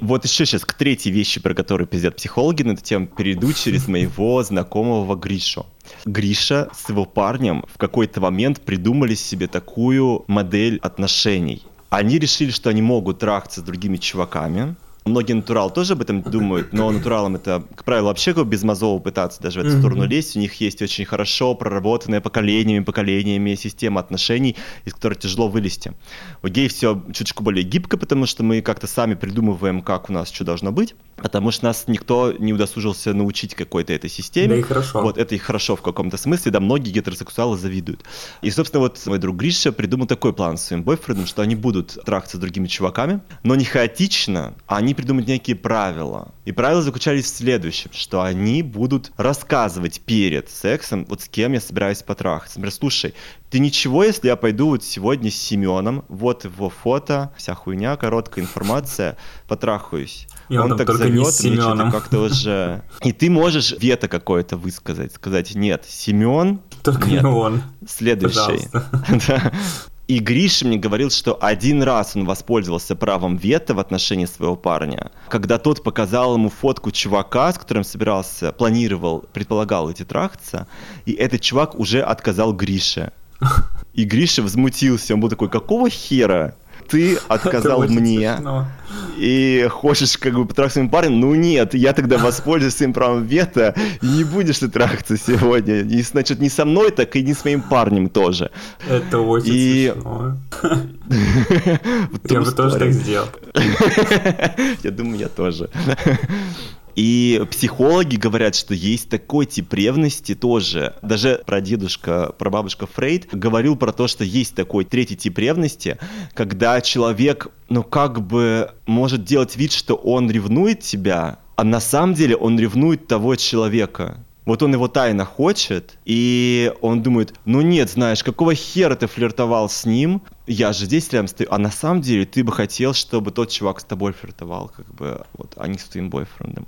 Вот еще сейчас к третьей вещи, про которую пиздят психологи на эту тему, перейду через моего знакомого Гришу. Гриша с его парнем в какой-то момент придумали себе такую модель отношений. Они решили, что они могут трахаться с другими чуваками, Многие натурал тоже об этом думают, но натуралам это, как правило, вообще как без мозова пытаться даже в эту сторону лезть. У них есть очень хорошо проработанная поколениями, поколениями система отношений, из которой тяжело вылезти. У геев все чуточку более гибко, потому что мы как-то сами придумываем, как у нас что должно быть, потому что нас никто не удосужился научить какой-то этой системе. Да и хорошо. Вот это и хорошо в каком-то смысле, да, многие гетеросексуалы завидуют. И, собственно, вот мой друг Гриша придумал такой план с своим бойфрендом, что они будут трахаться с другими чуваками, но не хаотично, а они придумают некие правила. И правила заключались в следующем, что они будут рассказывать перед сексом, вот с кем я собираюсь потрахаться. Например, слушай, ты ничего, если я пойду вот сегодня с Семеном, вот его фото, вся хуйня, короткая информация, потрахаюсь. И он, он так зовет, мне как-то уже... И ты можешь вето какое-то высказать, сказать, нет, Семен, Только нет, не он. следующий. Да. И Гриша мне говорил, что один раз он воспользовался правом вето в отношении своего парня, когда тот показал ему фотку чувака, с которым собирался, планировал, предполагал эти трахаться, и этот чувак уже отказал Грише. И Гриша возмутился, он был такой, какого хера? Ты отказал мне и хочешь как бы потрахаться с своим парнем, ну нет, я тогда воспользуюсь своим правом вето, и не будешь ты трахаться сегодня. И, значит, не со мной, так и не с моим парнем тоже. Это очень И- смешно. Я бы тоже так сделал. Я думаю, я тоже. И психологи говорят, что есть такой тип ревности тоже. Даже прадедушка, прабабушка Фрейд говорил про то, что есть такой третий тип ревности, когда человек, ну как бы, может делать вид, что он ревнует тебя, а на самом деле он ревнует того человека. Вот он его тайно хочет, и он думает, ну нет, знаешь, какого хера ты флиртовал с ним? Я же здесь рядом стою. А на самом деле ты бы хотел, чтобы тот чувак с тобой флиртовал, как бы, вот, а не с твоим бойфрендом.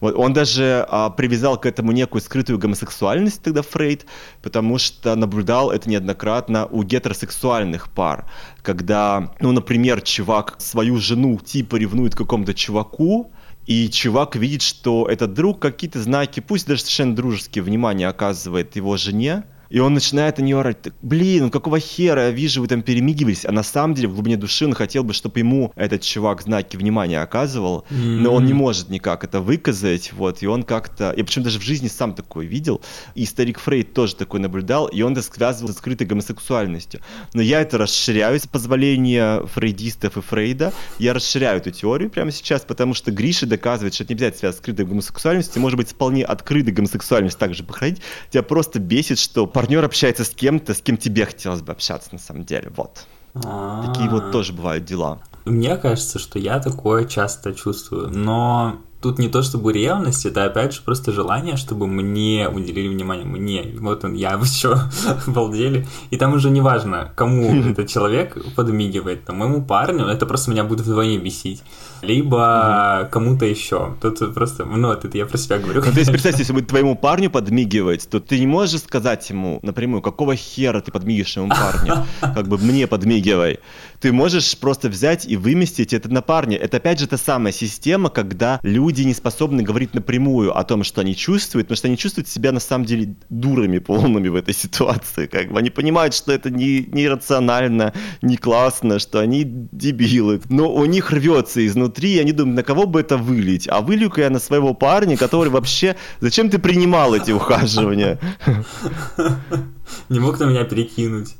Вот, он даже а, привязал к этому некую скрытую гомосексуальность тогда Фрейд, потому что наблюдал это неоднократно у гетеросексуальных пар, когда, ну, например, чувак свою жену типа ревнует какому-то чуваку, и чувак видит, что этот друг какие-то знаки, пусть даже совершенно дружеские, внимание оказывает его жене, и он начинает на нее орать, «Так, блин, ну какого хера, я вижу, вы там перемигивались, а на самом деле в глубине души он хотел бы, чтобы ему этот чувак знаки внимания оказывал, но он не может никак это выказать, вот, и он как-то, я причем даже в жизни сам такой видел, и старик Фрейд тоже такой наблюдал, и он это связывал с скрытой гомосексуальностью. Но я это расширяю с позволения фрейдистов и Фрейда, я расширяю эту теорию прямо сейчас, потому что Гриша доказывает, что это не обязательно связано с скрытой гомосексуальностью, может быть вполне открытой гомосексуальность также походить, тебя просто бесит, что партнер общается с кем-то, с кем тебе хотелось бы общаться на самом деле, вот. Такие вот тоже бывают дела. Мне кажется, что я такое часто чувствую, но тут не то чтобы ревность, это опять же просто желание, чтобы мне уделили внимание, мне. Вот он, я все балдели. И там уже не важно, кому этот человек подмигивает, там, моему парню, это просто меня будет вдвойне бесить. Либо кому-то еще. Тут просто, ну, вот это я про себя говорю. Ну, то есть, представь, если будет твоему парню подмигивать, то ты не можешь сказать ему напрямую, какого хера ты подмигиваешь своему парню, как бы мне подмигивай. Ты можешь просто взять и выместить это на парня. Это опять же та самая система, когда люди не способны говорить напрямую о том, что они чувствуют, потому что они чувствуют себя на самом деле дурами полными в этой ситуации. Как бы они понимают, что это не, не рационально, не классно, что они дебилы. Но у них рвется изнутри, и они думают, на кого бы это вылить. А вылью-ка я на своего парня, который вообще... Зачем ты принимал эти ухаживания? Не мог на меня перекинуть.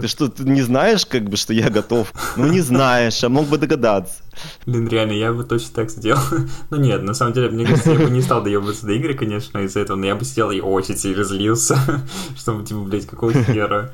Ты что, ты не знаешь, как бы, что я готов? Ну, не знаешь, а мог бы догадаться. Блин, реально, я бы точно так сделал. ну нет, на самом деле, мне кажется, я бы не стал доебываться до игры, конечно, из-за этого, но я бы сидел и очень сильно злился, чтобы, типа, блядь, какого хера.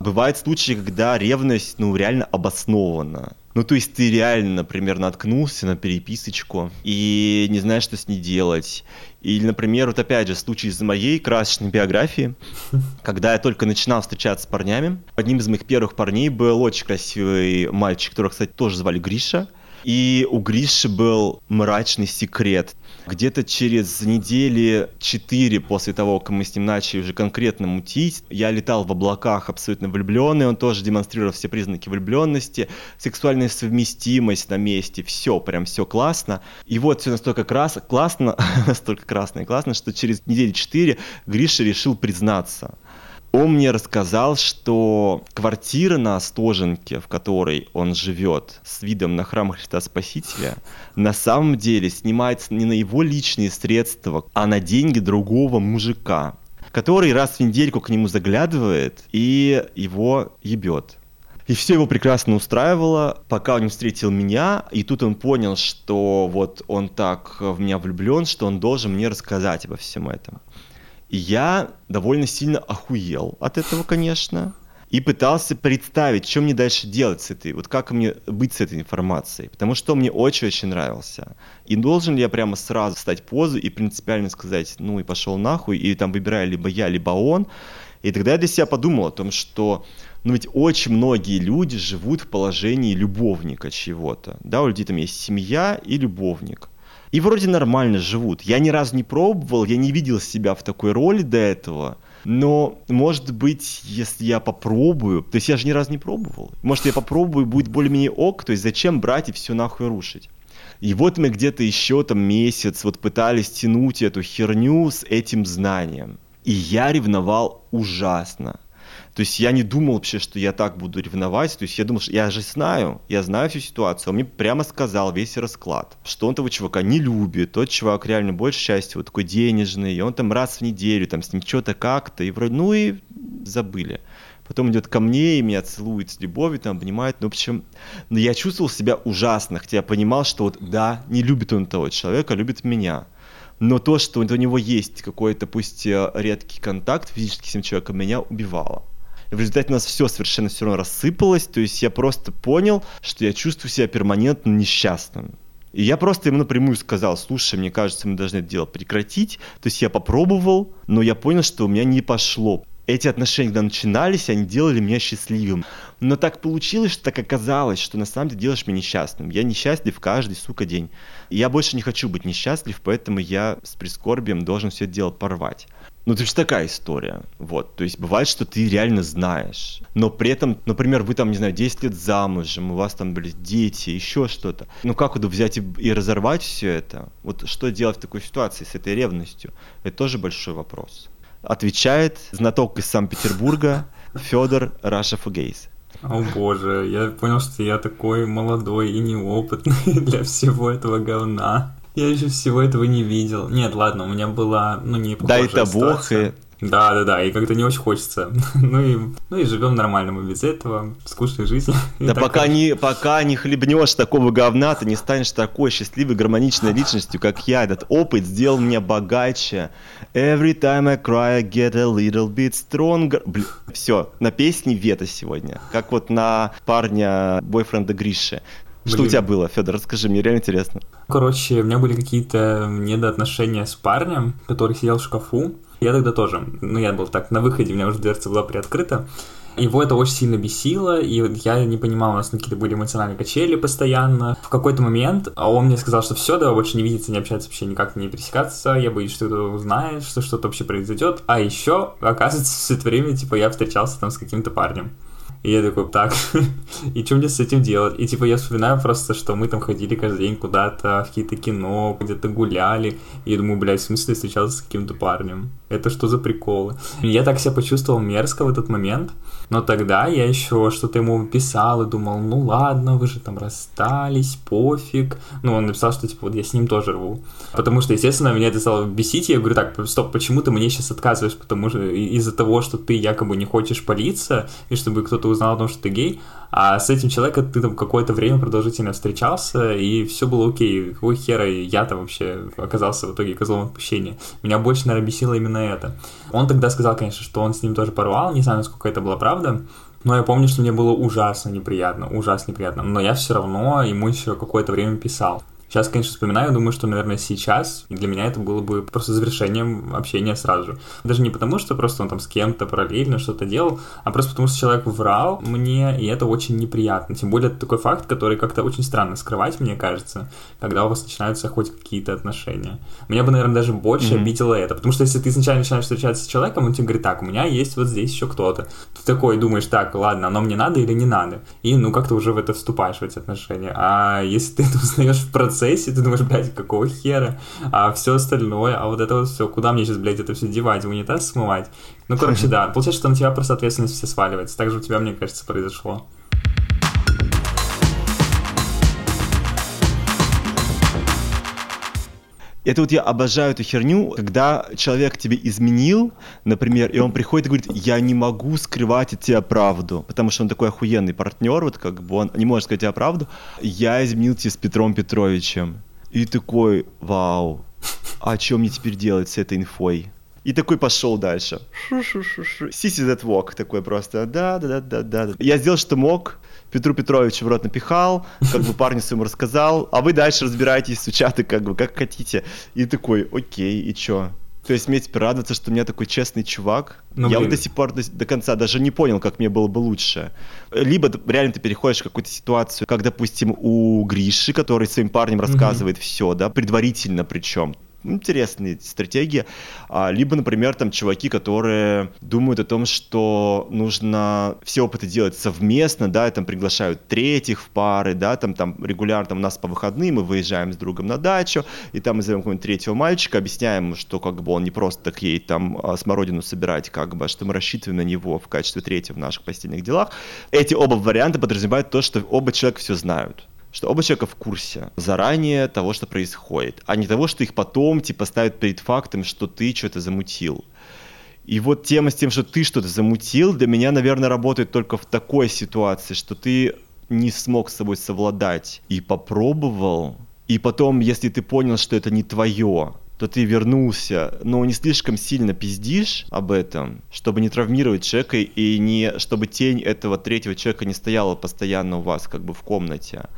Бывают случаи, когда ревность, ну, реально обоснована. Ну, то есть ты реально, например, наткнулся на переписочку и не знаешь, что с ней делать. Или, например, вот опять же, случай из моей красочной биографии, когда я только начинал встречаться с парнями. Одним из моих первых парней был очень красивый мальчик, которого, кстати, тоже звали Гриша. И у Гриши был мрачный секрет. Где-то через недели четыре после того, как мы с ним начали уже конкретно мутить, я летал в облаках абсолютно влюбленный, он тоже демонстрировал все признаки влюбленности, сексуальная совместимость на месте, все, прям все классно. И вот все настолько крас классно, настолько красно и классно, что через недели четыре Гриша решил признаться. Он мне рассказал, что квартира на Остоженке, в которой он живет, с видом на храм Христа Спасителя, на самом деле снимается не на его личные средства, а на деньги другого мужика, который раз в недельку к нему заглядывает и его ебет. И все его прекрасно устраивало, пока он не встретил меня, и тут он понял, что вот он так в меня влюблен, что он должен мне рассказать обо всем этом. Я довольно сильно охуел от этого, конечно, и пытался представить, что мне дальше делать с этой, вот как мне быть с этой информацией, потому что мне очень-очень нравился. И должен ли я прямо сразу встать позу и принципиально сказать, ну и пошел нахуй, и там выбираю либо я, либо он. И тогда я для себя подумал о том, что ну ведь очень многие люди живут в положении любовника чего-то. Да, у людей там есть семья и любовник и вроде нормально живут. Я ни разу не пробовал, я не видел себя в такой роли до этого. Но, может быть, если я попробую, то есть я же ни разу не пробовал, может, я попробую, будет более-менее ок, то есть зачем брать и все нахуй рушить? И вот мы где-то еще там месяц вот пытались тянуть эту херню с этим знанием. И я ревновал ужасно. То есть я не думал вообще, что я так буду ревновать. То есть я думал, что я же знаю, я знаю всю ситуацию. Он мне прямо сказал весь расклад, что он того чувака не любит. Тот чувак реально больше счастья, вот такой денежный. И он там раз в неделю, там с ним что-то как-то. И вроде, ну и забыли. Потом идет ко мне и меня целует с любовью, там обнимает. Ну, в общем, но я чувствовал себя ужасно, хотя я понимал, что вот да, не любит он того человека, а любит меня. Но то, что у него есть какой-то, пусть э, редкий контакт физически с этим человеком, меня убивало. В результате у нас все совершенно все равно рассыпалось. То есть я просто понял, что я чувствую себя перманентно несчастным. И я просто ему напрямую сказал, слушай, мне кажется, мы должны это дело прекратить. То есть я попробовал, но я понял, что у меня не пошло. Эти отношения, когда начинались, они делали меня счастливым. Но так получилось, что так оказалось, что на самом деле делаешь меня несчастным. Я несчастлив каждый, сука, день. И я больше не хочу быть несчастлив, поэтому я с прискорбием должен все это дело порвать. Ну, это же такая история. Вот. То есть бывает, что ты реально знаешь. Но при этом, например, вы там, не знаю, 10 лет замужем, у вас там были дети, еще что-то. Ну, как вот взять и, и разорвать все это? Вот что делать в такой ситуации с этой ревностью? Это тоже большой вопрос. Отвечает знаток из Санкт-Петербурга Федор Раша Фугейс. О боже, я понял, что я такой молодой и неопытный для всего этого говна. Я еще всего этого не видел. Нет, ладно, у меня была, ну, не Да, это бог, и... Да, да, да, и как-то не очень хочется. ну, и, ну и живем нормально мы без этого, скучной жизни. да пока не, пока не хлебнешь такого говна, ты не станешь такой счастливой, гармоничной личностью, как я. Этот опыт сделал меня богаче. Every time I cry, I get a little bit stronger. Блин, все, на песне Вета сегодня. Как вот на парня бойфренда Гриши. Что Блин. у тебя было, Федор? Расскажи, мне реально интересно. Короче, у меня были какие-то недоотношения с парнем, который сидел в шкафу. Я тогда тоже, ну я был так на выходе, у меня уже дверца была приоткрыта. Его это очень сильно бесило, и я не понимал, у нас какие-то были эмоциональные качели постоянно. В какой-то момент а он мне сказал, что все, давай больше не видеться, не общаться, вообще никак не пересекаться, я боюсь, что кто-то узнает, что что-то вообще произойдет. А еще, оказывается, все это время, типа, я встречался там с каким-то парнем. И я такой, так, и что мне с этим делать? И типа я вспоминаю просто, что мы там ходили каждый день куда-то, в какие-то кино, где-то гуляли. И я думаю, блядь, в смысле встречался с каким-то парнем? Это что за приколы? Я так себя почувствовал мерзко в этот момент. Но тогда я еще что-то ему писал и думал, ну ладно, вы же там расстались, пофиг. Ну, он написал, что типа вот я с ним тоже рву. Потому что, естественно, меня это стало бесить. Я говорю, так, стоп, почему ты мне сейчас отказываешь? Потому что из-за того, что ты якобы не хочешь палиться, и чтобы кто-то узнал о том, что ты гей, а с этим человеком ты там какое-то время продолжительно встречался, и все было окей. Какой хера я-то вообще оказался в итоге козлом отпущения? Меня больше, наверное, бесило именно это. Он тогда сказал, конечно, что он с ним тоже порвал, не знаю, насколько это была правда, но я помню, что мне было ужасно неприятно, ужасно неприятно. Но я все равно ему еще какое-то время писал. Сейчас, конечно, вспоминаю, думаю, что, наверное, сейчас для меня это было бы просто завершением общения сразу же. Даже не потому, что просто он там с кем-то параллельно что-то делал, а просто потому, что человек врал мне, и это очень неприятно. Тем более, это такой факт, который как-то очень странно скрывать, мне кажется, когда у вас начинаются хоть какие-то отношения. Меня бы, наверное, даже больше mm-hmm. обидело это, потому что если ты сначала начинаешь встречаться с человеком, он тебе говорит, так, у меня есть вот здесь еще кто-то. Ты такой думаешь, так, ладно, оно мне надо или не надо? И, ну, как-то уже в это вступаешь, в эти отношения. А если ты это узнаешь в процессе, процессе ты думаешь, блядь, какого хера? А все остальное, а вот это вот все, куда мне сейчас, блядь, это все девать, в унитаз смывать? Ну, короче, да, получается, что на тебя просто ответственность все сваливается. Так же у тебя, мне кажется, произошло. Это вот я обожаю эту херню, когда человек тебе изменил, например, и он приходит и говорит, я не могу скрывать от тебя правду, потому что он такой охуенный партнер, вот как бы он не может сказать тебе правду. Я изменил тебя с Петром Петровичем. И такой, вау, а что мне теперь делать с этой инфой? И такой пошел дальше. Сиси that walk такой просто. Да, да, да, да, да. Я сделал, что мог. Петру Петровичу в рот напихал, как бы парню своему рассказал, а вы дальше разбираетесь, сучаты, как бы, как хотите. И такой, окей, и чё? То есть мне теперь радоваться, что у меня такой честный чувак. Ну, я вот до сих пор до, до конца даже не понял, как мне было бы лучше. Либо реально ты переходишь в какую-то ситуацию, как, допустим, у Гриши, который своим парнем рассказывает mm-hmm. все, да, предварительно причем интересные стратегии. А, либо, например, там чуваки, которые думают о том, что нужно все опыты делать совместно, да, и там приглашают третьих в пары, да, там, там регулярно там, у нас по выходным мы выезжаем с другом на дачу, и там мы зовем какого-нибудь третьего мальчика, объясняем что как бы он не просто так едет там а, смородину собирать, как бы, а что мы рассчитываем на него в качестве третьего в наших постельных делах. Эти оба варианта подразумевают то, что оба человека все знают что оба человека в курсе заранее того, что происходит, а не того, что их потом типа ставят перед фактом, что ты что-то замутил. И вот тема с тем, что ты что-то замутил, для меня, наверное, работает только в такой ситуации, что ты не смог с собой совладать и попробовал, и потом, если ты понял, что это не твое, то ты вернулся, но не слишком сильно пиздишь об этом, чтобы не травмировать человека и не чтобы тень этого третьего человека не стояла постоянно у вас как бы в комнате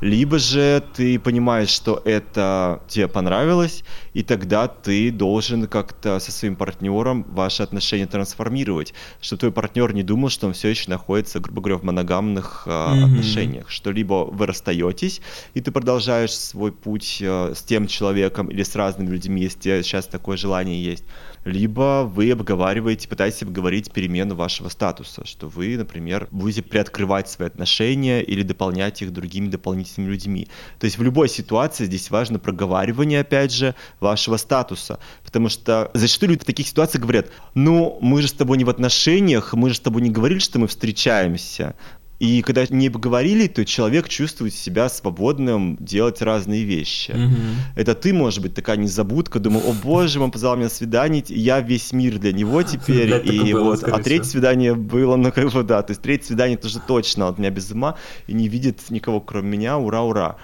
либо же ты понимаешь, что это тебе понравилось, и тогда ты должен как-то со своим партнером ваши отношения трансформировать, чтобы твой партнер не думал, что он все еще находится, грубо говоря, в моногамных э, mm-hmm. отношениях, что либо вы расстаетесь, и ты продолжаешь свой путь э, с тем человеком или с разными людьми, если сейчас такое желание есть, либо вы обговариваете, пытаетесь обговорить перемену вашего статуса, что вы, например, будете приоткрывать свои отношения или дополнять их другими дополнительными людьми. То есть в любой ситуации здесь важно проговаривание, опять же, вашего статуса, потому что зачастую люди в таких ситуациях говорят, ну, мы же с тобой не в отношениях, мы же с тобой не говорили, что мы встречаемся, и когда не поговорили, то человек чувствует себя свободным делать разные вещи. Mm-hmm. Это ты, может быть, такая незабудка, думал, о боже, он позвал меня на свидание, я весь мир для него теперь. И вот, а третье свидание было, ну как бы да, то есть третье свидание тоже точно от меня без ума и не видит никого, кроме меня, ура-ура.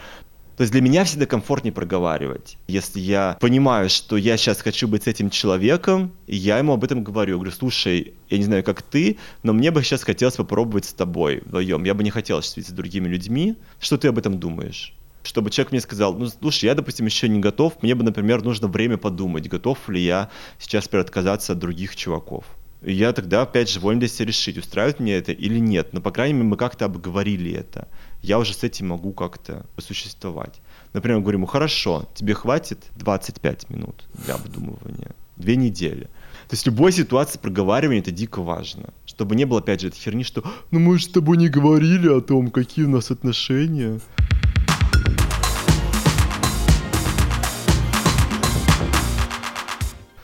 То есть для меня всегда комфортнее проговаривать. Если я понимаю, что я сейчас хочу быть с этим человеком, я ему об этом говорю. говорю, слушай, я не знаю, как ты, но мне бы сейчас хотелось попробовать с тобой вдвоем. Я бы не хотел сейчас с другими людьми. Что ты об этом думаешь? чтобы человек мне сказал, ну, слушай, я, допустим, еще не готов, мне бы, например, нужно время подумать, готов ли я сейчас отказаться от других чуваков. И я тогда, опять же, волен для себя решить, устраивает мне это или нет. Но, по крайней мере, мы как-то обговорили это я уже с этим могу как-то посуществовать. Например, говорю ему, хорошо, тебе хватит 25 минут для обдумывания, две недели. То есть любой ситуации проговаривание это дико важно. Чтобы не было, опять же, этой херни, что «ну мы же с тобой не говорили о том, какие у нас отношения».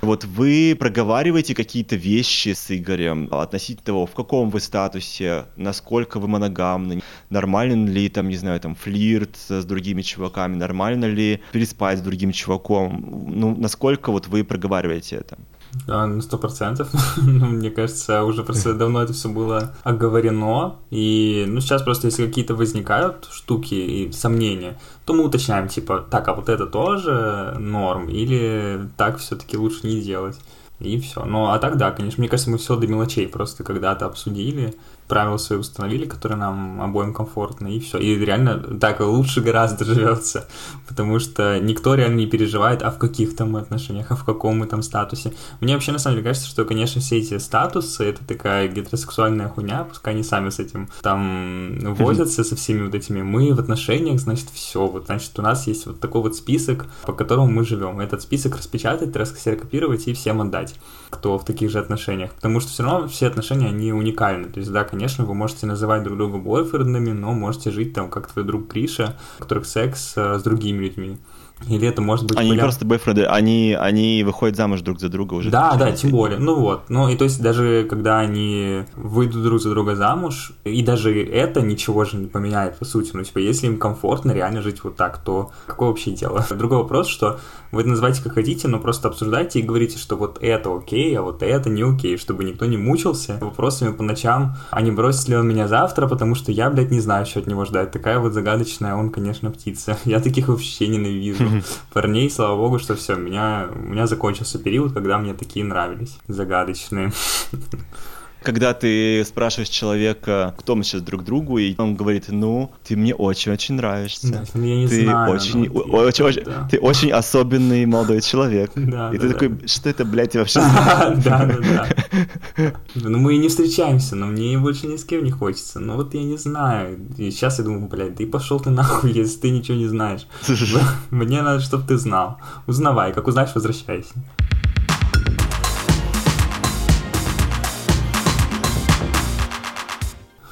Вот вы проговариваете какие-то вещи с Игорем относительно того, в каком вы статусе, насколько вы моногамны, нормально ли там, не знаю, там флирт с другими чуваками, нормально ли переспать с другим чуваком, ну, насколько вот вы проговариваете это? Да, на сто процентов. Ну, мне кажется, уже просто давно это все было оговорено. И ну, сейчас просто если какие-то возникают штуки и сомнения, то мы уточняем, типа, так, а вот это тоже норм, или так все-таки лучше не делать. И все. Ну, а так, да, конечно, мне кажется, мы все до мелочей просто когда-то обсудили правила свои установили, которые нам обоим комфортны, и все. И реально так лучше гораздо живется, потому что никто реально не переживает, а в каких там отношениях, а в каком мы там статусе. Мне вообще на самом деле кажется, что, конечно, все эти статусы — это такая гетеросексуальная хуйня, пускай они сами с этим там возятся, со всеми вот этими «мы в отношениях», значит, все. Вот, значит, у нас есть вот такой вот список, по которому мы живем. Этот список распечатать, расксерокопировать и всем отдать, кто в таких же отношениях. Потому что все равно все отношения, они уникальны. То есть, да, конечно, вы можете называть друг друга бойфрендами, но можете жить там, как твой друг Криша, у которых секс э, с другими людьми. Или это может быть... Они не просто бойфренды, они, они выходят замуж друг за друга уже. Да, да, тем более. Ну вот. Ну и то есть даже когда они выйдут друг за друга замуж, и даже это ничего же не поменяет по сути. Ну типа если им комфортно реально жить вот так, то какое вообще дело? Другой вопрос, что вы называйте как хотите, но просто обсуждайте и говорите, что вот это окей, а вот это не окей, чтобы никто не мучился вопросами по ночам, а не бросит ли он меня завтра, потому что я, блядь, не знаю, что от него ждать. Такая вот загадочная, он, конечно, птица. Я таких вообще ненавижу. парней, слава богу, что все, у меня, у меня закончился период, когда мне такие нравились, загадочные. когда ты спрашиваешь человека, кто мы сейчас друг другу, и он говорит, ну, ты мне очень-очень нравишься. Да, ну, я не ты знаю, очень, ну, очень, очень, да. ты очень особенный молодой человек. Да, и да, ты такой, что это, блядь, вообще? Да, да, да. Ну, мы и не встречаемся, но мне больше ни с кем не хочется. Ну, вот я не знаю. И сейчас я думаю, блядь, да и пошел ты нахуй, если ты ничего не знаешь. Мне надо, чтобы ты знал. Узнавай, как узнаешь, возвращайся.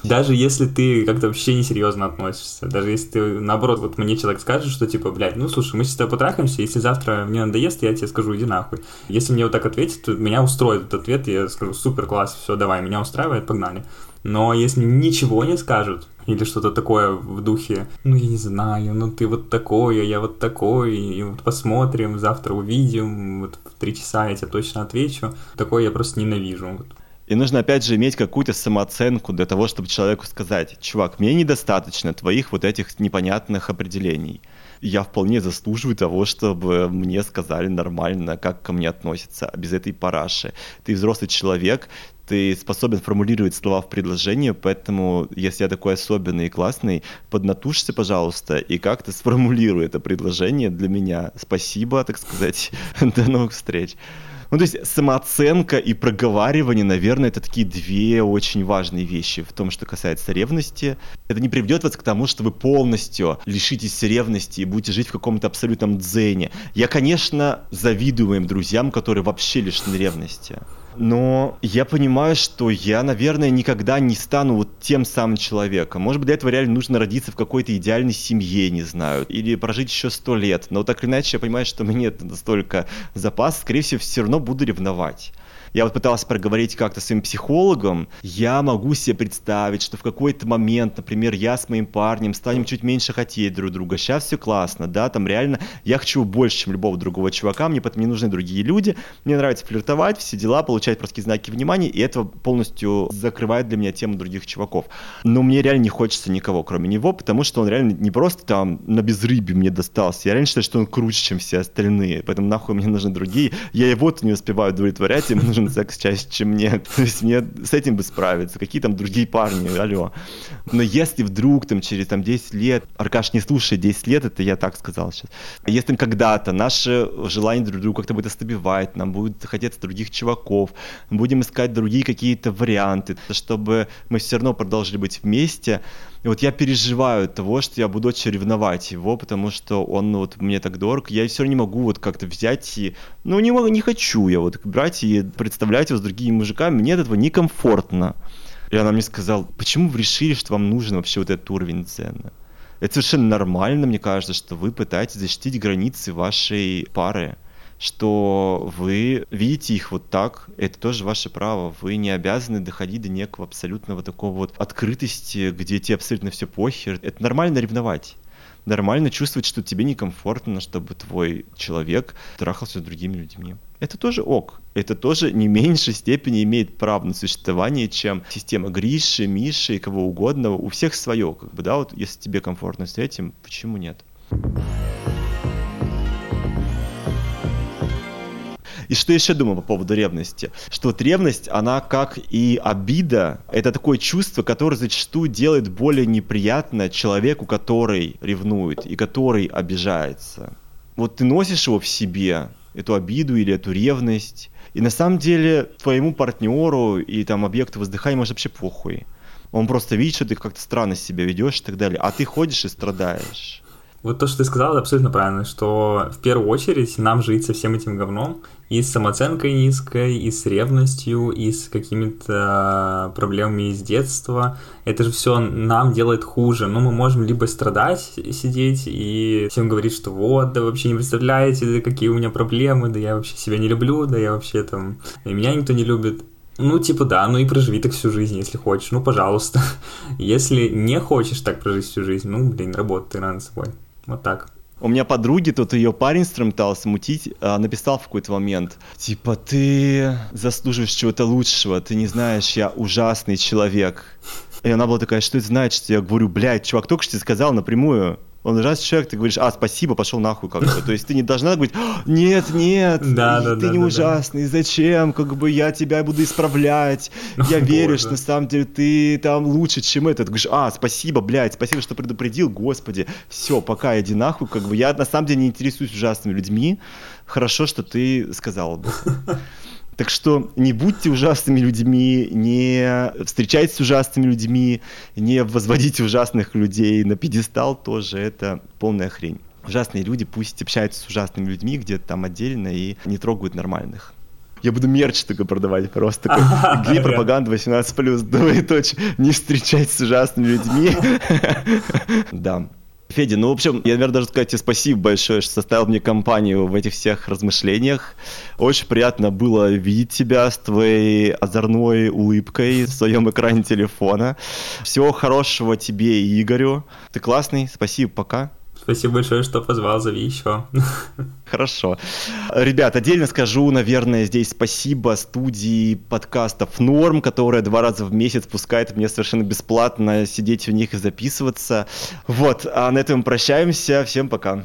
Даже если ты как-то вообще несерьезно относишься, даже если ты, наоборот, вот мне человек скажет, что типа, блядь, ну слушай, мы с тобой потрахаемся, если завтра мне надоест, я тебе скажу, иди нахуй. Если мне вот так ответить, то меня устроит этот ответ, я скажу, супер, класс, все, давай, меня устраивает, погнали. Но если ничего не скажут, или что-то такое в духе, ну я не знаю, ну ты вот такой, а я вот такой, и вот посмотрим, завтра увидим, вот в три часа я тебе точно отвечу, такое я просто ненавижу. И нужно, опять же, иметь какую-то самооценку для того, чтобы человеку сказать, чувак, мне недостаточно твоих вот этих непонятных определений. Я вполне заслуживаю того, чтобы мне сказали нормально, как ко мне относятся, без этой параши. Ты взрослый человек, ты способен формулировать слова в предложении, поэтому, если я такой особенный и классный, поднатужься, пожалуйста, и как-то сформулируй это предложение для меня. Спасибо, так сказать. До новых встреч. Ну, то есть самооценка и проговаривание, наверное, это такие две очень важные вещи в том, что касается ревности. Это не приведет вас к тому, что вы полностью лишитесь ревности и будете жить в каком-то абсолютном дзене. Я, конечно, завидую моим друзьям, которые вообще лишены ревности но я понимаю, что я, наверное, никогда не стану вот тем самым человеком. Может быть, для этого реально нужно родиться в какой-то идеальной семье, не знаю, или прожить еще сто лет. Но так или иначе, я понимаю, что мне нет настолько запас, скорее всего, все равно буду ревновать я вот пытался проговорить как-то своим психологом, я могу себе представить, что в какой-то момент, например, я с моим парнем станем чуть меньше хотеть друг друга, сейчас все классно, да, там реально я хочу больше, чем любого другого чувака, мне поэтому не нужны другие люди, мне нравится флиртовать, все дела, получать просто знаки внимания, и это полностью закрывает для меня тему других чуваков. Но мне реально не хочется никого, кроме него, потому что он реально не просто там на безрыбье мне достался, я реально считаю, что он круче, чем все остальные, поэтому нахуй мне нужны другие, я его-то не успеваю удовлетворять, ему нужен секс чаще, чем мне. То есть мне с этим бы справиться. Какие там другие парни, алло. Но если вдруг там через там 10 лет, Аркаш, не слушай, 10 лет, это я так сказал сейчас. Если когда-то наше желание друг друга как-то будет ослабевать, нам будет хотеться других чуваков, будем искать другие какие-то варианты, чтобы мы все равно продолжили быть вместе, и вот я переживаю того, что я буду очень ревновать его, потому что он ну, вот мне так дорог. Я все равно не могу вот как-то взять и... Ну, не, могу, не хочу я вот брать и представлять его с другими мужиками. Мне от этого некомфортно. И она мне сказала, почему вы решили, что вам нужен вообще вот этот уровень цены? Это совершенно нормально, мне кажется, что вы пытаетесь защитить границы вашей пары что вы видите их вот так, это тоже ваше право. Вы не обязаны доходить до некого абсолютного такого вот открытости, где тебе абсолютно все похер. Это нормально ревновать. Нормально чувствовать, что тебе некомфортно, чтобы твой человек трахался с другими людьми. Это тоже ок. Это тоже не меньшей степени имеет право на существование, чем система Гриши, Миши и кого угодно. У всех свое, как бы, да, вот если тебе комфортно с этим, почему нет? И что еще думаю по поводу ревности? Что вот ревность, она как и обида, это такое чувство, которое зачастую делает более неприятно человеку, который ревнует и который обижается. Вот ты носишь его в себе, эту обиду или эту ревность, и на самом деле твоему партнеру и там объекту воздыхания может вообще похуй. Он просто видит, что ты как-то странно себя ведешь и так далее, а ты ходишь и страдаешь. Вот то, что ты сказал, абсолютно правильно, что в первую очередь нам жить со всем этим говном, и с самооценкой низкой, и с ревностью, и с какими-то проблемами из детства. Это же все нам делает хуже. Ну, мы можем либо страдать, сидеть и всем говорить, что вот, да вообще не представляете, да какие у меня проблемы, да я вообще себя не люблю, да я вообще там... И меня никто не любит. Ну, типа, да, ну и проживи так всю жизнь, если хочешь, ну, пожалуйста. Если не хочешь так прожить всю жизнь, ну, блин, работай над собой. Вот так. У меня подруги, тут ее парень инструментал мутить, а, написал в какой-то момент, типа, ты заслуживаешь чего-то лучшего, ты не знаешь, я ужасный человек. И она была такая, что это значит? Я говорю, блядь, чувак, только что сказал напрямую, он раз человек, ты говоришь, а, спасибо, пошел нахуй, как бы. То есть ты не должна говорить, нет, нет, да, ты да, не да, ужасный, да. зачем, как бы я тебя буду исправлять, я верю, что на самом деле ты там лучше, чем этот. Ты говоришь, а, спасибо, блядь, спасибо, что предупредил, господи, все, пока, иди нахуй, как бы я на самом деле не интересуюсь ужасными людьми, хорошо, что ты сказал об этом. Так что не будьте ужасными людьми, не встречайтесь с ужасными людьми, не возводите ужасных людей на пьедестал тоже, это полная хрень. Ужасные люди пусть общаются с ужасными людьми где-то там отдельно и не трогают нормальных. Я буду мерч только продавать просто. Гей-пропаганда 18+, двоеточие. Не встречайтесь с ужасными людьми. Да. Федя, ну, в общем, я, наверное, даже сказать тебе спасибо большое, что составил мне компанию в этих всех размышлениях. Очень приятно было видеть тебя с твоей озорной улыбкой в своем экране телефона. Всего хорошего тебе и Игорю. Ты классный, спасибо, пока. Спасибо большое, что позвал, зови еще. Хорошо. Ребят, отдельно скажу, наверное, здесь спасибо студии подкастов Норм, которая два раза в месяц пускает мне совершенно бесплатно сидеть в них и записываться. Вот, а на этом прощаемся. Всем пока.